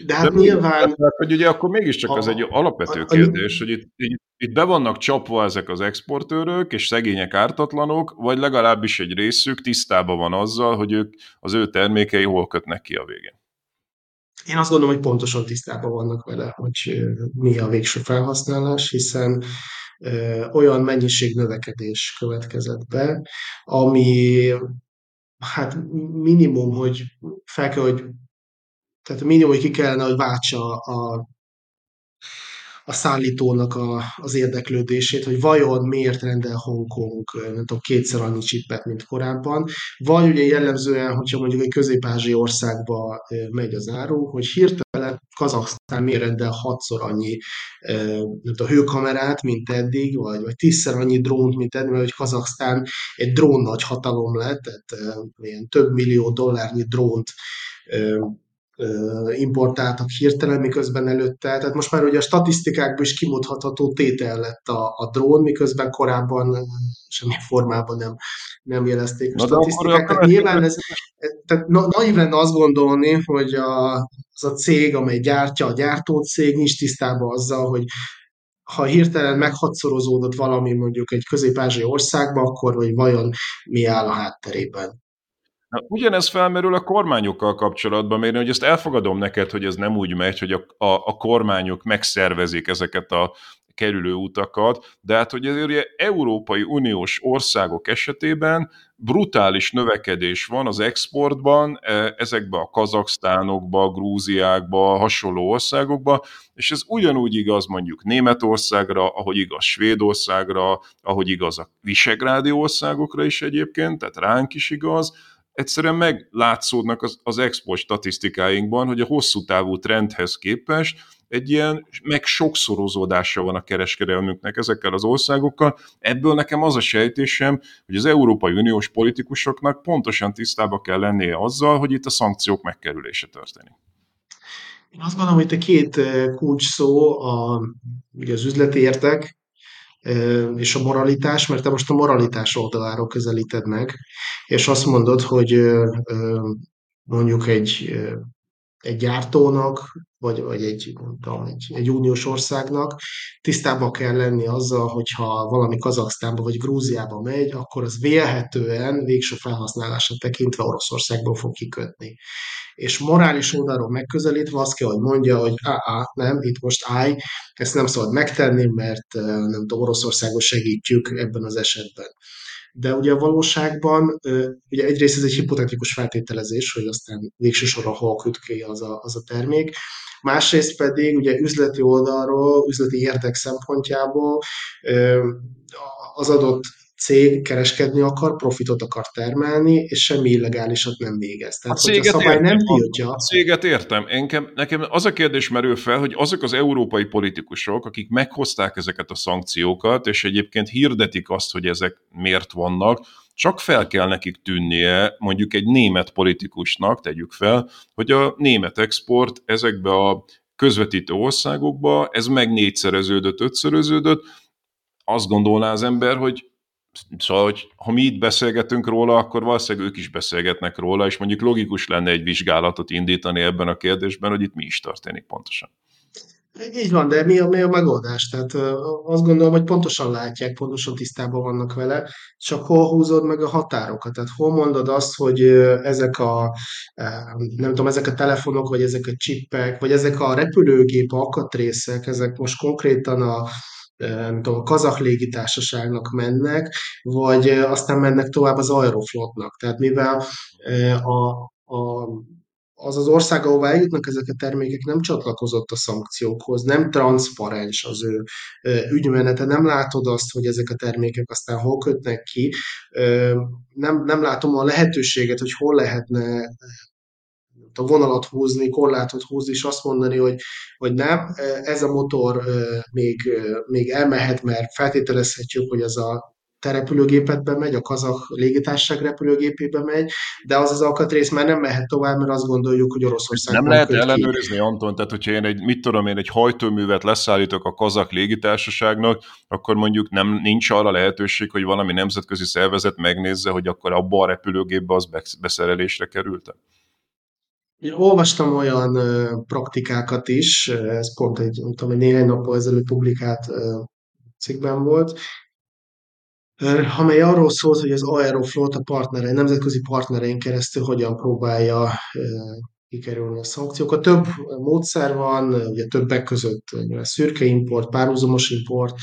De hát De nyilván... Hát, hogy ugye akkor mégiscsak a, ez egy alapvető a, kérdés, a, hogy itt, itt, itt be vannak csapva ezek az exportőrök, és szegények ártatlanok, vagy legalábbis egy részük tisztában van azzal, hogy ők az ő termékei hol kötnek ki a végén. Én azt gondolom, hogy pontosan tisztában vannak vele, hogy mi a végső felhasználás, hiszen olyan mennyiség növekedés következett be, ami hát minimum, hogy fel kell, hogy tehát minimum, hogy ki kellene, hogy váltsa a, a szállítónak a, az érdeklődését, hogy vajon miért rendel Hongkong, nem tudom, kétszer annyi csippet, mint korábban, vagy ugye jellemzően, hogyha mondjuk egy közép országba megy az áru, hogy hirtelen Kazaksztán miért rendel hatszor annyi nem tudom, hőkamerát, mint eddig, vagy, vagy tízszer annyi drónt, mint eddig, mert hogy Kazaksztán egy drón nagy hatalom lett, tehát ilyen több millió dollárnyi drónt importáltak hirtelen, miközben előtte, tehát most már ugye a statisztikákból is kimondható tétel lett a, a drón, miközben korábban semmi formában nem, nem jelezték a Na statisztikák. Tehát nyilván ez, tehát na, naiv lenne azt gondolni, hogy a, az a cég, amely gyártja, a gyártócég nincs tisztában azzal, hogy ha hirtelen meghatszorozódott valami mondjuk egy közép országban, akkor hogy vajon mi áll a hátterében. Na, ugyanez felmerül a kormányokkal kapcsolatban, mert hogy ezt elfogadom neked, hogy ez nem úgy megy, hogy a, a, a kormányok megszervezik ezeket a kerülő utakat, de hát hogy azért ugye Európai Uniós országok esetében brutális növekedés van az exportban, e, ezekben a Kazaksztánokba, Grúziákba, hasonló országokba, és ez ugyanúgy igaz mondjuk Németországra, ahogy igaz Svédországra, ahogy igaz a Visegrádi országokra is egyébként, tehát ránk is igaz, egyszerűen meglátszódnak az, az export statisztikáinkban, hogy a hosszú távú trendhez képest egy ilyen meg sokszorozódása van a kereskedelmünknek ezekkel az országokkal. Ebből nekem az a sejtésem, hogy az Európai Uniós politikusoknak pontosan tisztába kell lennie azzal, hogy itt a szankciók megkerülése történik. Én azt gondolom, hogy a két eh, kulcs szó a, ugye az üzleti értek, és a moralitás, mert te most a moralitás oldaláról közelíted meg, és azt mondod, hogy mondjuk egy, egy gyártónak vagy, vagy egy, mondtam, egy, egy uniós országnak tisztában kell lenni azzal, hogyha valami Kazaksztánba vagy Grúziába megy, akkor az vélhetően végső felhasználását tekintve Oroszországból fog kikötni. És morális oldalról megközelítve azt kell, hogy mondja, hogy á, nem, itt most állj, ezt nem szabad megtenni, mert nem tudom, Oroszországot segítjük ebben az esetben. De ugye a valóságban, ugye egyrészt ez egy hipotetikus feltételezés, hogy aztán végső soron hol köt ki az a, az a termék, másrészt pedig ugye üzleti oldalról, üzleti érdek szempontjából az adott cég kereskedni akar, profitot akar termelni, és semmi illegálisat nem végez. Tehát, a, a szabály értem, nem tiltja... A céget értem. Engem, nekem az a kérdés merül fel, hogy azok az európai politikusok, akik meghozták ezeket a szankciókat, és egyébként hirdetik azt, hogy ezek miért vannak, csak fel kell nekik tűnnie mondjuk egy német politikusnak, tegyük fel, hogy a német export ezekbe a közvetítő országokba, ez meg négyszereződött, ötszöröződött, azt gondolná az ember, hogy Szóval, hogy ha mi itt beszélgetünk róla, akkor valószínűleg ők is beszélgetnek róla, és mondjuk logikus lenne egy vizsgálatot indítani ebben a kérdésben, hogy itt mi is történik pontosan. Így van, de mi a, mi a megoldás? Tehát azt gondolom, hogy pontosan látják, pontosan tisztában vannak vele, csak hol húzod meg a határokat? Tehát hol mondod azt, hogy ezek a, nem tudom, ezek a telefonok, vagy ezek a csippek, vagy ezek a repülőgép alkatrészek, ezek most konkrétan a, nem tudom, a kazak légitársaságnak mennek, vagy aztán mennek tovább az Aeroflotnak. Tehát mivel a, a az az ország, ahová eljutnak ezek a termékek, nem csatlakozott a szankciókhoz, nem transzparens az ő ügymenete, nem látod azt, hogy ezek a termékek aztán hol kötnek ki, nem, nem látom a lehetőséget, hogy hol lehetne a vonalat húzni, korlátot húzni, és azt mondani, hogy, hogy nem, ez a motor még, még elmehet, mert feltételezhetjük, hogy az a te repülőgépedbe megy, a kazak légitársaság repülőgépébe megy, de az az alkatrész már nem mehet tovább, mert azt gondoljuk, hogy Oroszország Nem lehet ellenőrizni, ki. Anton, tehát hogyha én egy, mit tudom én, egy hajtóművet leszállítok a kazak légitársaságnak, akkor mondjuk nem nincs arra lehetőség, hogy valami nemzetközi szervezet megnézze, hogy akkor abba a repülőgépbe az beszerelésre került én olvastam olyan uh, praktikákat is, ez pont egy, nem tudom, egy néhány nappal ezelőtt publikált uh, cikkben volt, amely arról szólt, hogy az Aeroflot a partnere, nemzetközi partnerein keresztül hogyan próbálja kikerülni a szankciókat. Több módszer van, ugye többek között szürke import, párhuzamos import,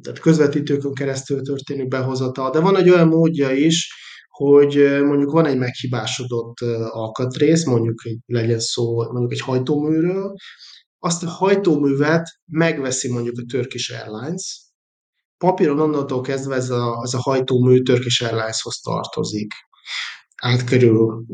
tehát közvetítőkön keresztül történő behozatal, de van egy olyan módja is, hogy mondjuk van egy meghibásodott alkatrész, mondjuk egy, legyen szó mondjuk egy hajtóműről, azt a hajtóművet megveszi mondjuk a Turkish Airlines, papíron onnantól kezdve ez a, ez a hajtómű Turkish Airlineshoz tartozik, átkerül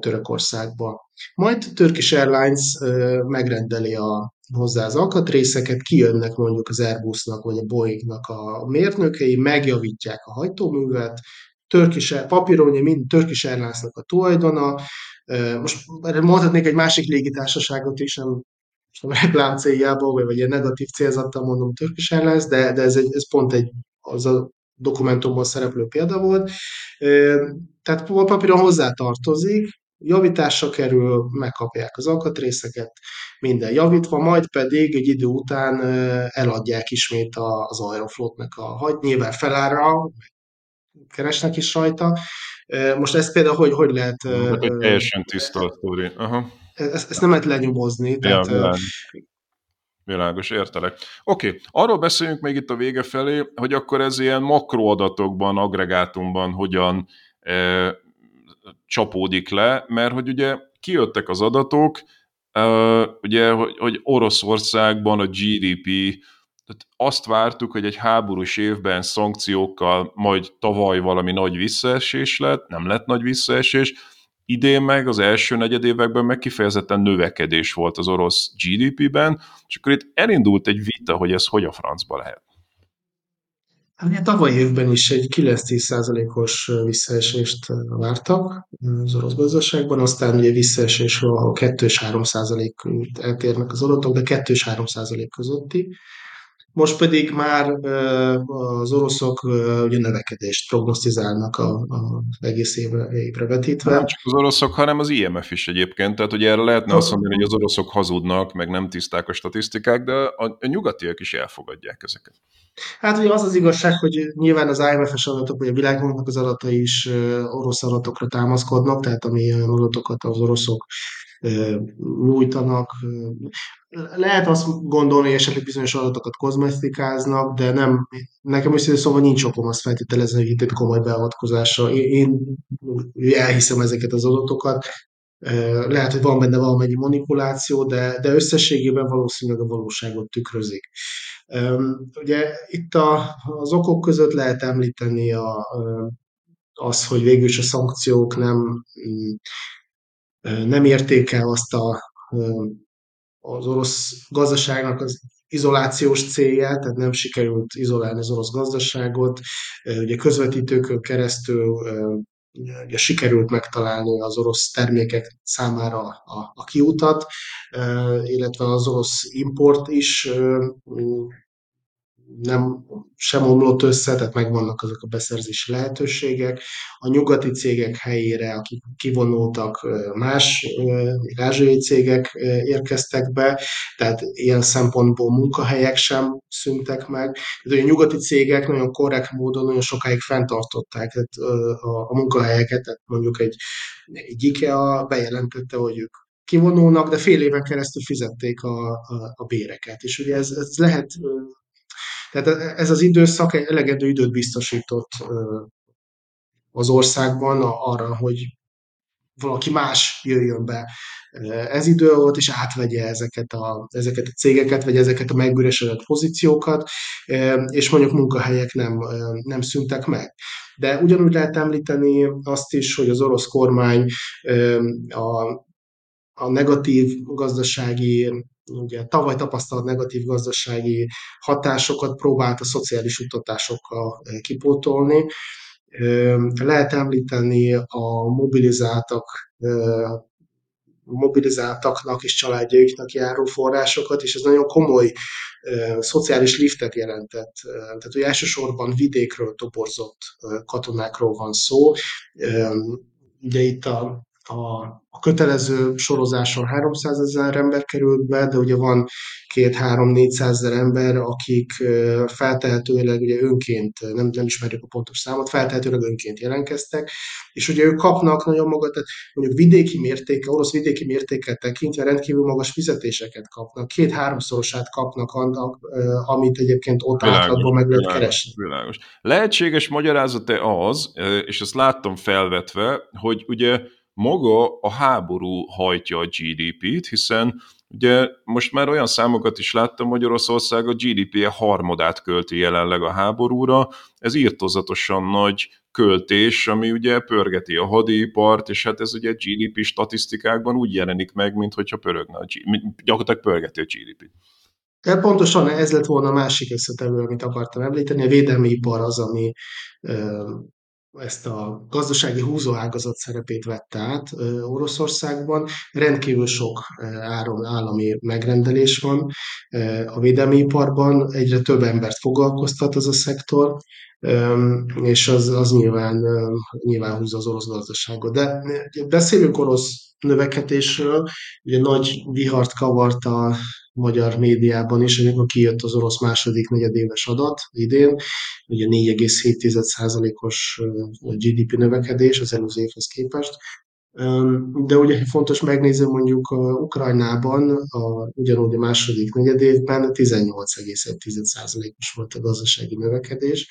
Törökországba. Majd Turkish Airlines megrendeli a, hozzá az alkatrészeket, kijönnek mondjuk az Airbusnak vagy a Boeingnak a mérnökei, megjavítják a hajtóművet, Turkish, papíron ugye mind Turkish airlines a tulajdona, most mondhatnék egy másik légitársaságot is, nem most a reklám céljából, vagy, vagy ilyen negatív célzattal mondom Turkish Airlines, de, de ez, egy, ez pont egy, az a dokumentumban szereplő példa volt. Tehát papíron hozzá tartozik, javításra kerül, megkapják az alkatrészeket, minden javítva, majd pedig egy idő után eladják ismét az Aeroflotnak a hagy, nyilván felárra, keresnek is rajta. Most ezt például hogy, hogy lehet... Hát egy teljesen tiszta a sztori. Ezt, ezt nem lehet lenyomozni. Tehát, ja, világos. világos, értelek. Oké, okay. arról beszéljünk még itt a vége felé, hogy akkor ez ilyen makroadatokban, agregátumban hogyan e, csapódik le, mert hogy ugye kijöttek az adatok, e, ugye, hogy, hogy Oroszországban a GDP tehát azt vártuk, hogy egy háborús évben szankciókkal majd tavaly valami nagy visszaesés lett, nem lett nagy visszaesés, idén meg az első negyedévekben meg kifejezetten növekedés volt az orosz GDP-ben, és akkor itt elindult egy vita, hogy ez hogy a francba lehet. Hát tavaly évben is egy 9-10%-os visszaesést vártak az orosz gazdaságban, aztán ugye visszaesés, ahol 2 3% eltérnek az adatok, de 2 3% közötti. Most pedig már az oroszok ugye növekedést prognosztizálnak a, a egész évre, évre vetítve. Nem csak az oroszok, hanem az IMF is egyébként. Tehát ugye erre lehetne azt mondani, hogy az oroszok hazudnak, meg nem tiszták a statisztikák, de a, a nyugatiak is elfogadják ezeket. Hát ugye az az igazság, hogy nyilván az IMF-es adatok, vagy a világbanknak az adatai is orosz adatokra támaszkodnak, tehát ami adatokat az oroszok nyújtanak. Lehet azt gondolni, hogy esetleg bizonyos adatokat kozmetikáznak, de nem, nekem őszintén szóval nincs okom azt feltételezni, hogy itt egy komoly beavatkozásra. Én, én elhiszem ezeket az adatokat, lehet, hogy van benne valamennyi manipuláció, de, de összességében valószínűleg a valóságot tükrözik. Ugye itt a, az okok között lehet említeni a, az, hogy végül is a szankciók nem, nem érték azt a, az orosz gazdaságnak az izolációs célját, tehát nem sikerült izolálni az orosz gazdaságot. Ugye közvetítőkön keresztül ugye sikerült megtalálni az orosz termékek számára a, a kiutat, illetve az orosz import is nem sem omlott össze, tehát megvannak azok a beszerzési lehetőségek. A nyugati cégek helyére, akik kivonultak, más ázsiai cégek érkeztek be, tehát ilyen szempontból munkahelyek sem szüntek meg. De a nyugati cégek nagyon korrekt módon nagyon sokáig fenntartották tehát a, a munkahelyeket, tehát mondjuk egy, egy IKEA bejelentette, hogy ők kivonulnak, de fél éven keresztül fizették a, a, a béreket. És ugye ez, ez lehet tehát ez az időszak elegendő időt biztosított az országban arra, hogy valaki más jöjjön be ez idő volt, és átvegye ezeket a, ezeket a cégeket, vagy ezeket a megüresedett pozíciókat, és mondjuk munkahelyek nem, nem szüntek meg. De ugyanúgy lehet említeni azt is, hogy az orosz kormány a, a negatív gazdasági ugye tavaly tapasztalt negatív gazdasági hatásokat próbált a szociális utatásokkal eh, kipótolni. Lehet említeni a mobilizáltak eh, mobilizáltaknak és családjaiknak járó forrásokat, és ez nagyon komoly e, szociális liftet jelentett. Tehát, hogy elsősorban vidékről toborzott katonákról van szó. E, ugye itt a a, a kötelező sorozáson 300 ezer ember került be, de ugye van két-három-négyszáz ezer ember, akik feltehetőleg ugye önként, nem, nem ismerjük a pontos számot, feltehetőleg önként jelentkeztek, és ugye ők kapnak nagyon magat, tehát mondjuk vidéki mértéke, orosz vidéki mértéket tekintve rendkívül magas fizetéseket kapnak, két-háromszorosát kapnak annak, amit egyébként ott átlatban meg lehet keresni. Világos. Lehetséges magyarázat-e az, és ezt láttam felvetve, hogy ugye maga a háború hajtja a GDP-t, hiszen ugye most már olyan számokat is láttam, Magyarország a GDP-je harmadát költi jelenleg a háborúra, ez írtozatosan nagy költés, ami ugye pörgeti a hadipart, és hát ez ugye GDP statisztikákban úgy jelenik meg, mint hogyha pörögne a GDP, gyakorlatilag pörgeti a GDP-t. De pontosan ez lett volna a másik összetevő, amit akartam említeni. A védelmi ipar az, ami ezt a gazdasági húzóágazat szerepét vette át Oroszországban. Rendkívül sok áron állami megrendelés van a védelmi iparban, egyre több embert foglalkoztat az a szektor, és az, az nyilván, nyilván húzza az orosz gazdaságot. De beszélünk orosz növekedésről, ugye nagy vihart kavart a magyar médiában is, amikor kijött az orosz második negyedéves adat idén, ugye 4,7%-os GDP növekedés az előző évhez képest, de ugye fontos megnézni mondjuk a Ukrajnában, a, ugyanúgy a második negyedévben 18,1%-os volt a gazdasági növekedés,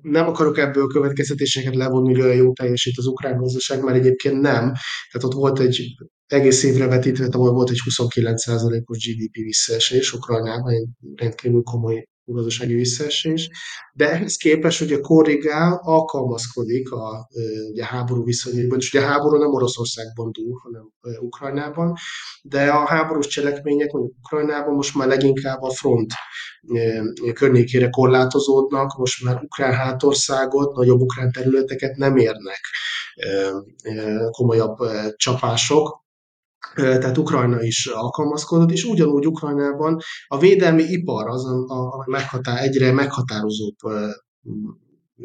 nem akarok ebből következtetéseket levonni, hogy olyan jó teljesít az ukrán gazdaság, mert egyébként nem. Tehát ott volt egy egész évre vetítve, ahol volt egy 29%-os GDP visszaesés Ukrajnában, egy rendkívül komoly gazdasági visszaesés, de ehhez képest ugye korrigál, alkalmazkodik a ugye, háború viszonyaiban, és ugye a háború nem Oroszországban dúl, hanem Ukrajnában, de a háborús cselekmények mondjuk Ukrajnában most már leginkább a front környékére korlátozódnak, most már ukrán hátországot, nagyobb ukrán területeket nem érnek komolyabb csapások, tehát Ukrajna is alkalmazkodott, és ugyanúgy Ukrajnában a védelmi ipar az a, a meghatár, egyre meghatározóbb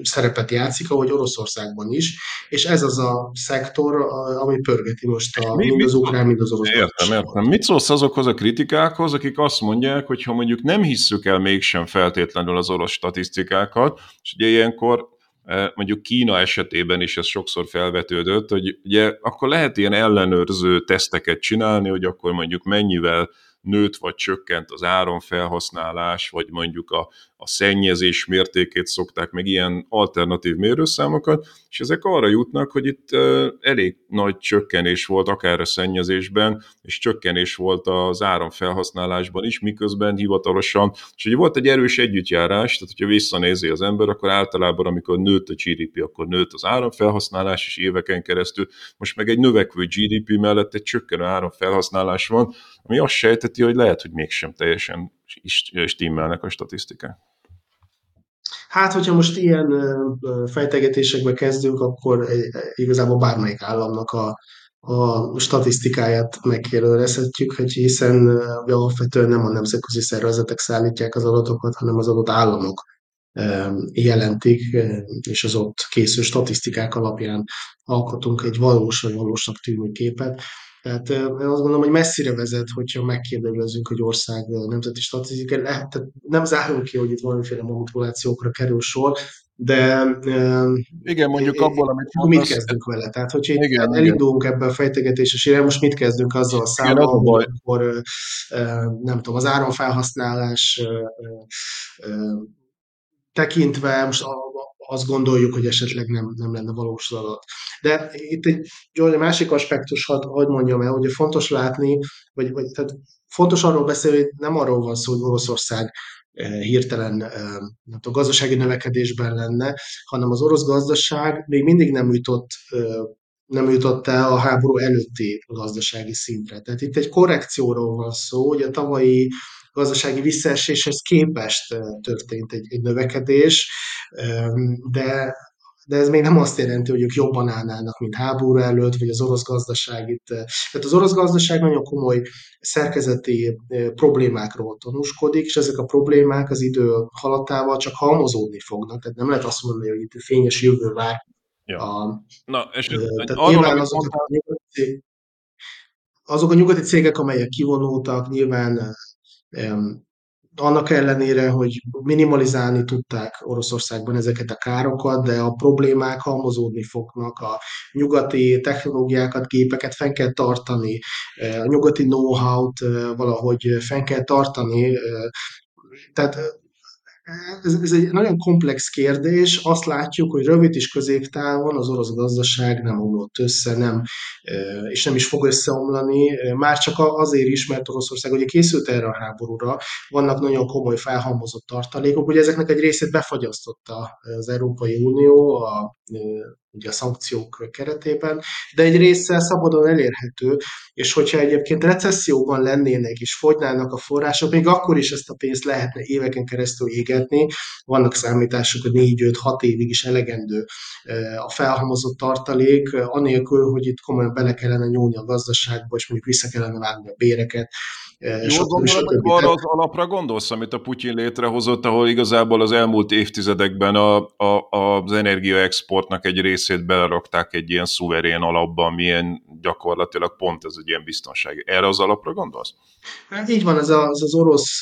szerepet játszik, ahogy Oroszországban is, és ez az a szektor, ami pörgeti most a, mi, mind az ukrán, mind az orosz. Értem, értem. Mit szólsz azokhoz a kritikákhoz, akik azt mondják, hogy ha mondjuk nem hisszük el mégsem feltétlenül az orosz statisztikákat, és ugye ilyenkor mondjuk Kína esetében is ez sokszor felvetődött, hogy ugye akkor lehet ilyen ellenőrző teszteket csinálni, hogy akkor mondjuk mennyivel nőtt vagy csökkent az áramfelhasználás, vagy mondjuk a, a szennyezés mértékét szokták, meg ilyen alternatív mérőszámokat, és ezek arra jutnak, hogy itt elég nagy csökkenés volt akár a szennyezésben, és csökkenés volt az áramfelhasználásban is, miközben hivatalosan, és ugye volt egy erős együttjárás, tehát hogyha visszanézi az ember, akkor általában, amikor nőtt a GDP, akkor nőtt az áramfelhasználás is éveken keresztül, most meg egy növekvő GDP mellett egy csökkenő áramfelhasználás van, ami azt sejteti, hogy lehet, hogy mégsem teljesen stimmelnek a statisztikák. Hát, hogyha most ilyen fejtegetésekbe kezdünk, akkor igazából bármelyik államnak a, a statisztikáját megkérdezhetjük, hogy hiszen alapvetően nem a nemzetközi szervezetek szállítják az adatokat, hanem az adott államok jelentik, és az ott készül statisztikák alapján alkotunk egy valós vagy valósnak tűnő képet. Tehát én azt gondolom, hogy messzire vezet, hogyha megkérdezzünk, hogy ország nemzeti statisztikai, lehet, tehát nem zárunk ki, hogy itt valamiféle manipulációkra kerül sor, de igen, mondjuk abból, amit mondasz, mit kezdünk vele? Tehát, hogyha igen, elindulunk ebbe a fejtegetésre, most mit kezdünk azzal a számmal, akkor nem tudom, az áramfelhasználás tekintve, most azt gondoljuk, hogy esetleg nem, nem lenne valós adat. De itt egy, egy másik aspektus, hadd hogy mondjam el, hogy fontos látni, vagy, vagy tehát fontos arról beszélni, hogy nem arról van szó, hogy Oroszország eh, hirtelen eh, nem tudom, gazdasági növekedésben lenne, hanem az orosz gazdaság még mindig nem jutott eh, nem jutott el a háború előtti gazdasági szintre. Tehát itt egy korrekcióról van szó, hogy a tavalyi gazdasági visszaeséshez képest történt egy, egy növekedés, de de ez még nem azt jelenti, hogy ők jobban állnának, mint háború előtt, vagy az orosz gazdaság itt. Tehát az orosz gazdaság nagyon komoly szerkezeti problémákról tanúskodik, és ezek a problémák az idő halatával csak halmozódni fognak. Tehát nem lehet azt mondani, hogy itt fényes jövő vár. Ja. A, Na, és tehát arról, nyilván azok, a nyugati, azok a nyugati cégek, amelyek kivonultak, nyilván annak ellenére, hogy minimalizálni tudták Oroszországban ezeket a károkat, de a problémák halmozódni fognak, a nyugati technológiákat, gépeket fenn kell tartani, a nyugati know-how-t valahogy fenn kell tartani, tehát ez, ez egy nagyon komplex kérdés. Azt látjuk, hogy rövid és középtávon az orosz gazdaság nem omlott össze, nem, és nem is fog összeomlani. Már csak azért is, mert Oroszország ugye készült erre a háborúra, vannak nagyon komoly felhalmozott tartalékok. Ugye ezeknek egy részét befagyasztotta az Európai Unió, a ugye a szankciók keretében, de egy része szabadon elérhető, és hogyha egyébként recesszióban lennének és fogynának a források, még akkor is ezt a pénzt lehetne éveken keresztül égetni. Vannak számítások, hogy 4-5-6 évig is elegendő a felhalmozott tartalék, anélkül, hogy itt komolyan bele kellene nyúlni a gazdaságba, és mondjuk vissza kellene vágni a béreket, jó gondolom, hogy arra az alapra gondolsz, amit a Putyin létrehozott, ahol igazából az elmúlt évtizedekben a, a, az energiaexportnak egy részét belerakták egy ilyen szuverén alapba, milyen gyakorlatilag pont ez egy ilyen biztonság. Erre az alapra gondolsz? Hát így van, ez az, az orosz,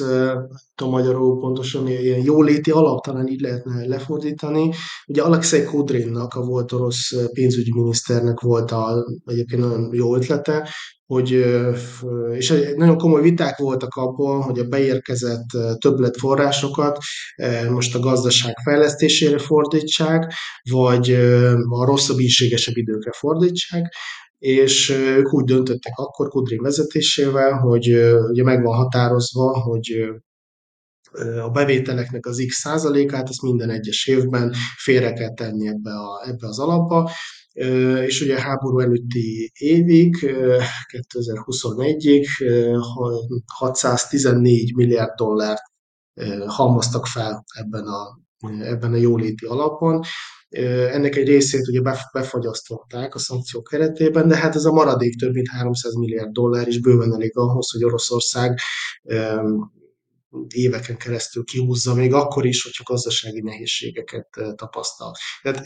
tudom magyarul pontosan, ilyen jóléti alap, talán így lehetne lefordítani. Ugye Alexei Kudrinnak, a volt orosz pénzügyminiszternek volt a, egyébként nagyon jó ötlete, hogy, és nagyon komoly viták voltak abból, hogy a beérkezett többletforrásokat most a gazdaság fejlesztésére fordítsák, vagy a rosszabb, ízségesebb időkre fordítsák, és ők úgy döntöttek akkor Kudrin vezetésével, hogy ugye meg van határozva, hogy a bevételeknek az x százalékát, ezt minden egyes évben félre kell tenni ebbe, a, ebbe az alapba, és ugye háború előtti évig, 2021-ig 614 milliárd dollárt halmoztak fel ebben a, ebben a jóléti alapon, ennek egy részét ugye befagyasztották a szankciók keretében, de hát ez a maradék több mint 300 milliárd dollár is bőven elég ahhoz, hogy Oroszország éveken keresztül kihúzza, még akkor is, hogyha gazdasági nehézségeket tapasztal. Tehát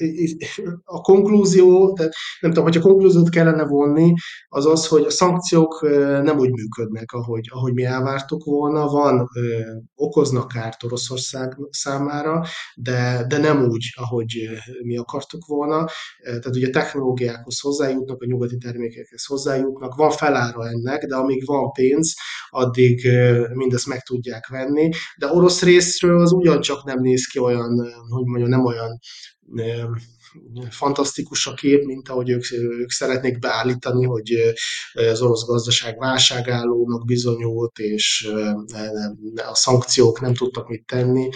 a konklúzió, tehát nem tudom, hogyha konklúziót kellene vonni, az az, hogy a szankciók nem úgy működnek, ahogy, ahogy mi elvártuk volna. Van, okoznak kárt Oroszország számára, de, de nem úgy, ahogy mi akartuk volna. Tehát ugye technológiákhoz hozzájutnak, a nyugati termékekhez hozzájutnak, van felára ennek, de amíg van pénz, addig mindezt meg tudják venni, de orosz részről az ugyancsak nem néz ki olyan, hogy mondjam, nem olyan fantasztikus a kép, mint ahogy ők, ők szeretnék beállítani, hogy az orosz gazdaság válságállónak bizonyult, és a szankciók nem tudtak mit tenni.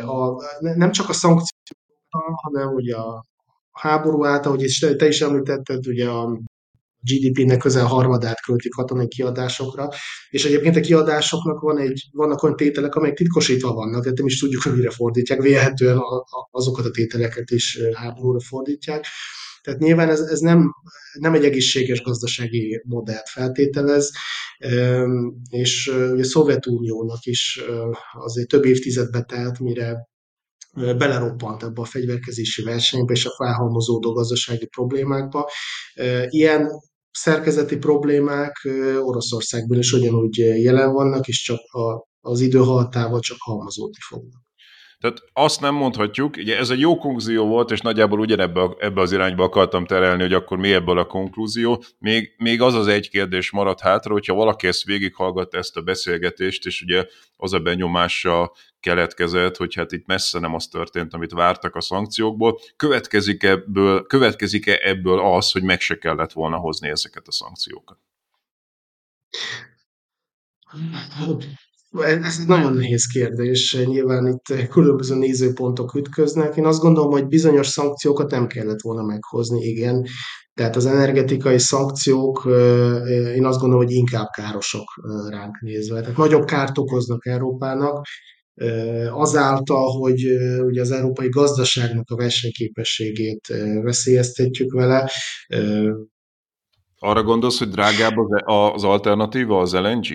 A, nem csak a szankciók, hanem ugye a háború által, hogy te is említetted, ugye a GDP-nek közel harmadát költik katonai kiadásokra, és egyébként a kiadásoknak van egy, vannak olyan tételek, amelyek titkosítva vannak, tehát nem is tudjuk, hogy mire fordítják, véletlenül azokat a tételeket is háborúra fordítják. Tehát nyilván ez, ez nem, nem egy egészséges gazdasági modellt feltételez, és ugye a Szovjetuniónak is azért több évtizedbe telt, mire beleroppant ebbe a fegyverkezési versenybe és a felhalmozódó gazdasági problémákba. Ilyen szerkezeti problémák Oroszországban is ugyanúgy jelen vannak, és csak a, az idő haltával csak halmozódni fognak. Tehát azt nem mondhatjuk, ugye ez egy jó konklúzió volt, és nagyjából ugyanebbe ebbe az irányba akartam terelni, hogy akkor mi ebből a konklúzió. Még, még az az egy kérdés maradt hátra, hogyha valaki ezt végighallgatta ezt a beszélgetést, és ugye az a benyomása keletkezett, hogy hát itt messze nem az történt, amit vártak a szankciókból. Következik ebből, következik-e ebből az, hogy meg se kellett volna hozni ezeket a szankciókat? Ez egy nagyon nehéz kérdés, nyilván itt különböző nézőpontok ütköznek. Én azt gondolom, hogy bizonyos szankciókat nem kellett volna meghozni, igen. Tehát az energetikai szankciók, én azt gondolom, hogy inkább károsok ránk nézve. Tehát nagyobb kárt okoznak Európának, azáltal, hogy ugye az európai gazdaságnak a versenyképességét veszélyeztetjük vele. Arra gondolsz, hogy drágább az alternatíva, az LNG?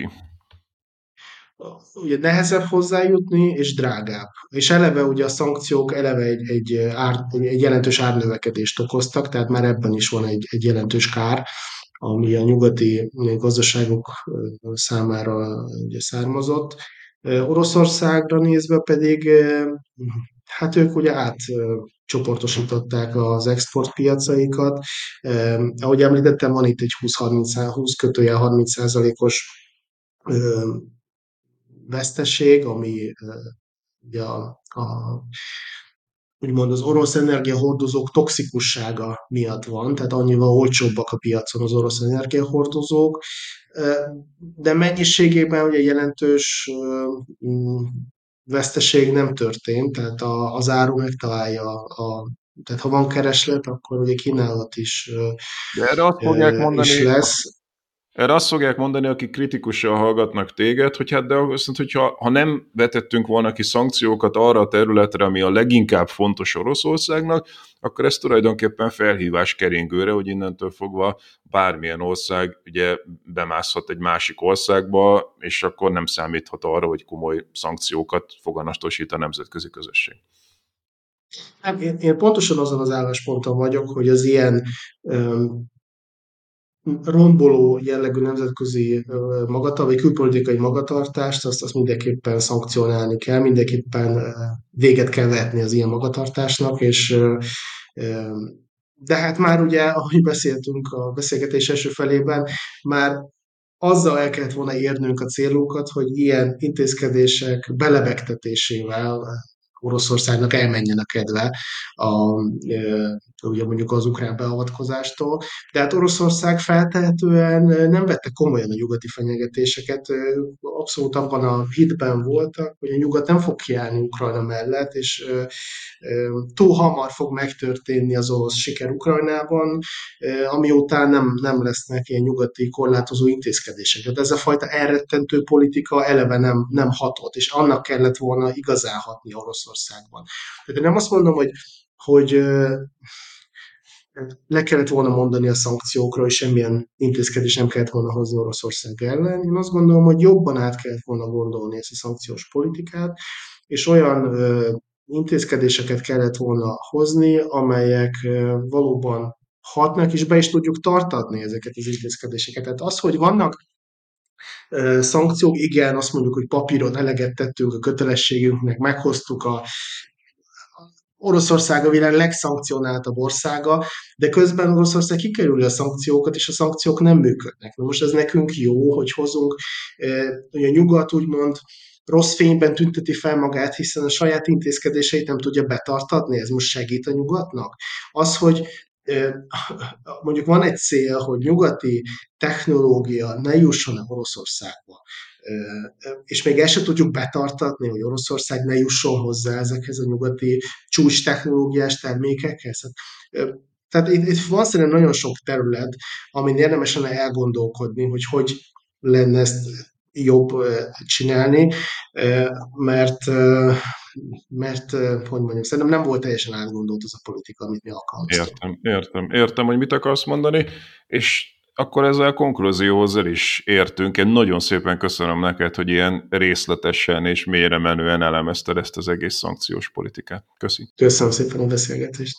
Ugye nehezebb hozzájutni, és drágább. És eleve ugye a szankciók eleve egy, egy, ár, egy jelentős árnövekedést okoztak, tehát már ebben is van egy, egy jelentős kár, ami a nyugati gazdaságok számára ugye származott. Oroszországra nézve pedig, hát ők ugye átcsoportosították az exportpiacaikat. Ahogy említettem, van itt egy 20-30, 20 kötője 30 százalékos veszteség, ami ugye a, a úgymond az orosz energiahordozók toxikussága miatt van, tehát annyival olcsóbbak a piacon az orosz energiahordozók, de mennyiségében ugye jelentős veszteség nem történt, tehát az áru megtalálja a tehát ha van kereslet, akkor ugye kínálat is, De erre azt fogják mondani, is lesz. Erre azt fogják mondani, akik kritikusan hallgatnak téged, hogy hát de azt hogyha ha nem vetettünk volna ki szankciókat arra a területre, ami a leginkább fontos Oroszországnak, akkor ez tulajdonképpen felhívás keringőre, hogy innentől fogva bármilyen ország ugye bemászhat egy másik országba, és akkor nem számíthat arra, hogy komoly szankciókat foganatosít a nemzetközi közösség. Hát én, én pontosan azon az állásponton vagyok, hogy az ilyen romboló jellegű nemzetközi magatartást, vagy külpolitikai magatartást, azt, azt mindenképpen szankcionálni kell, mindenképpen véget kell vetni az ilyen magatartásnak, és de hát már ugye, ahogy beszéltünk a beszélgetés első felében, már azzal el kellett volna érnünk a célunkat, hogy ilyen intézkedések belebegtetésével Oroszországnak elmenjen a kedve a, ugye mondjuk az ukrán beavatkozástól, de hát Oroszország feltehetően nem vette komolyan a nyugati fenyegetéseket, abszolút abban a hitben voltak, hogy a nyugat nem fog kiállni Ukrajna mellett, és túl hamar fog megtörténni az orosz siker Ukrajnában, amiután nem, nem lesznek ilyen nyugati korlátozó intézkedések. Tehát ez a fajta elrettentő politika eleve nem, nem hatott, és annak kellett volna igazán hatni Oroszországban. Tehát én nem azt mondom, hogy hogy le kellett volna mondani a szankciókról, és semmilyen intézkedés nem kellett volna hozni Oroszország ellen. Én azt gondolom, hogy jobban át kellett volna gondolni ezt a szankciós politikát, és olyan intézkedéseket kellett volna hozni, amelyek valóban hatnak, és be is tudjuk tartatni ezeket az intézkedéseket. Tehát az, hogy vannak szankciók, igen, azt mondjuk, hogy papíron eleget tettünk a kötelességünknek, meghoztuk a Oroszország a világ legszankcionáltabb országa, de közben Oroszország kikerüli a szankciókat, és a szankciók nem működnek. Na most ez nekünk jó, hogy hozunk, hogy a nyugat úgymond rossz fényben tünteti fel magát, hiszen a saját intézkedéseit nem tudja betartatni, ez most segít a nyugatnak. Az, hogy mondjuk van egy cél, hogy nyugati technológia ne jusson a Oroszországba, és még ezt se tudjuk betartatni, hogy Oroszország ne jusson hozzá ezekhez a nyugati csúcs technológiás termékekhez. Tehát itt, itt szerintem nagyon sok terület, amin érdemes lenne elgondolkodni, hogy hogy lenne ezt jobb csinálni, mert mert, hogy mondjam, szerintem nem volt teljesen átgondolt az a politika, amit mi alkalmaztunk. Értem, értem, értem, hogy mit akarsz mondani, és akkor ezzel a konklúzióhoz el is értünk. Én nagyon szépen köszönöm neked, hogy ilyen részletesen és mélyre menően elemezted ezt az egész szankciós politikát. Köszi. Köszönöm szépen a beszélgetést.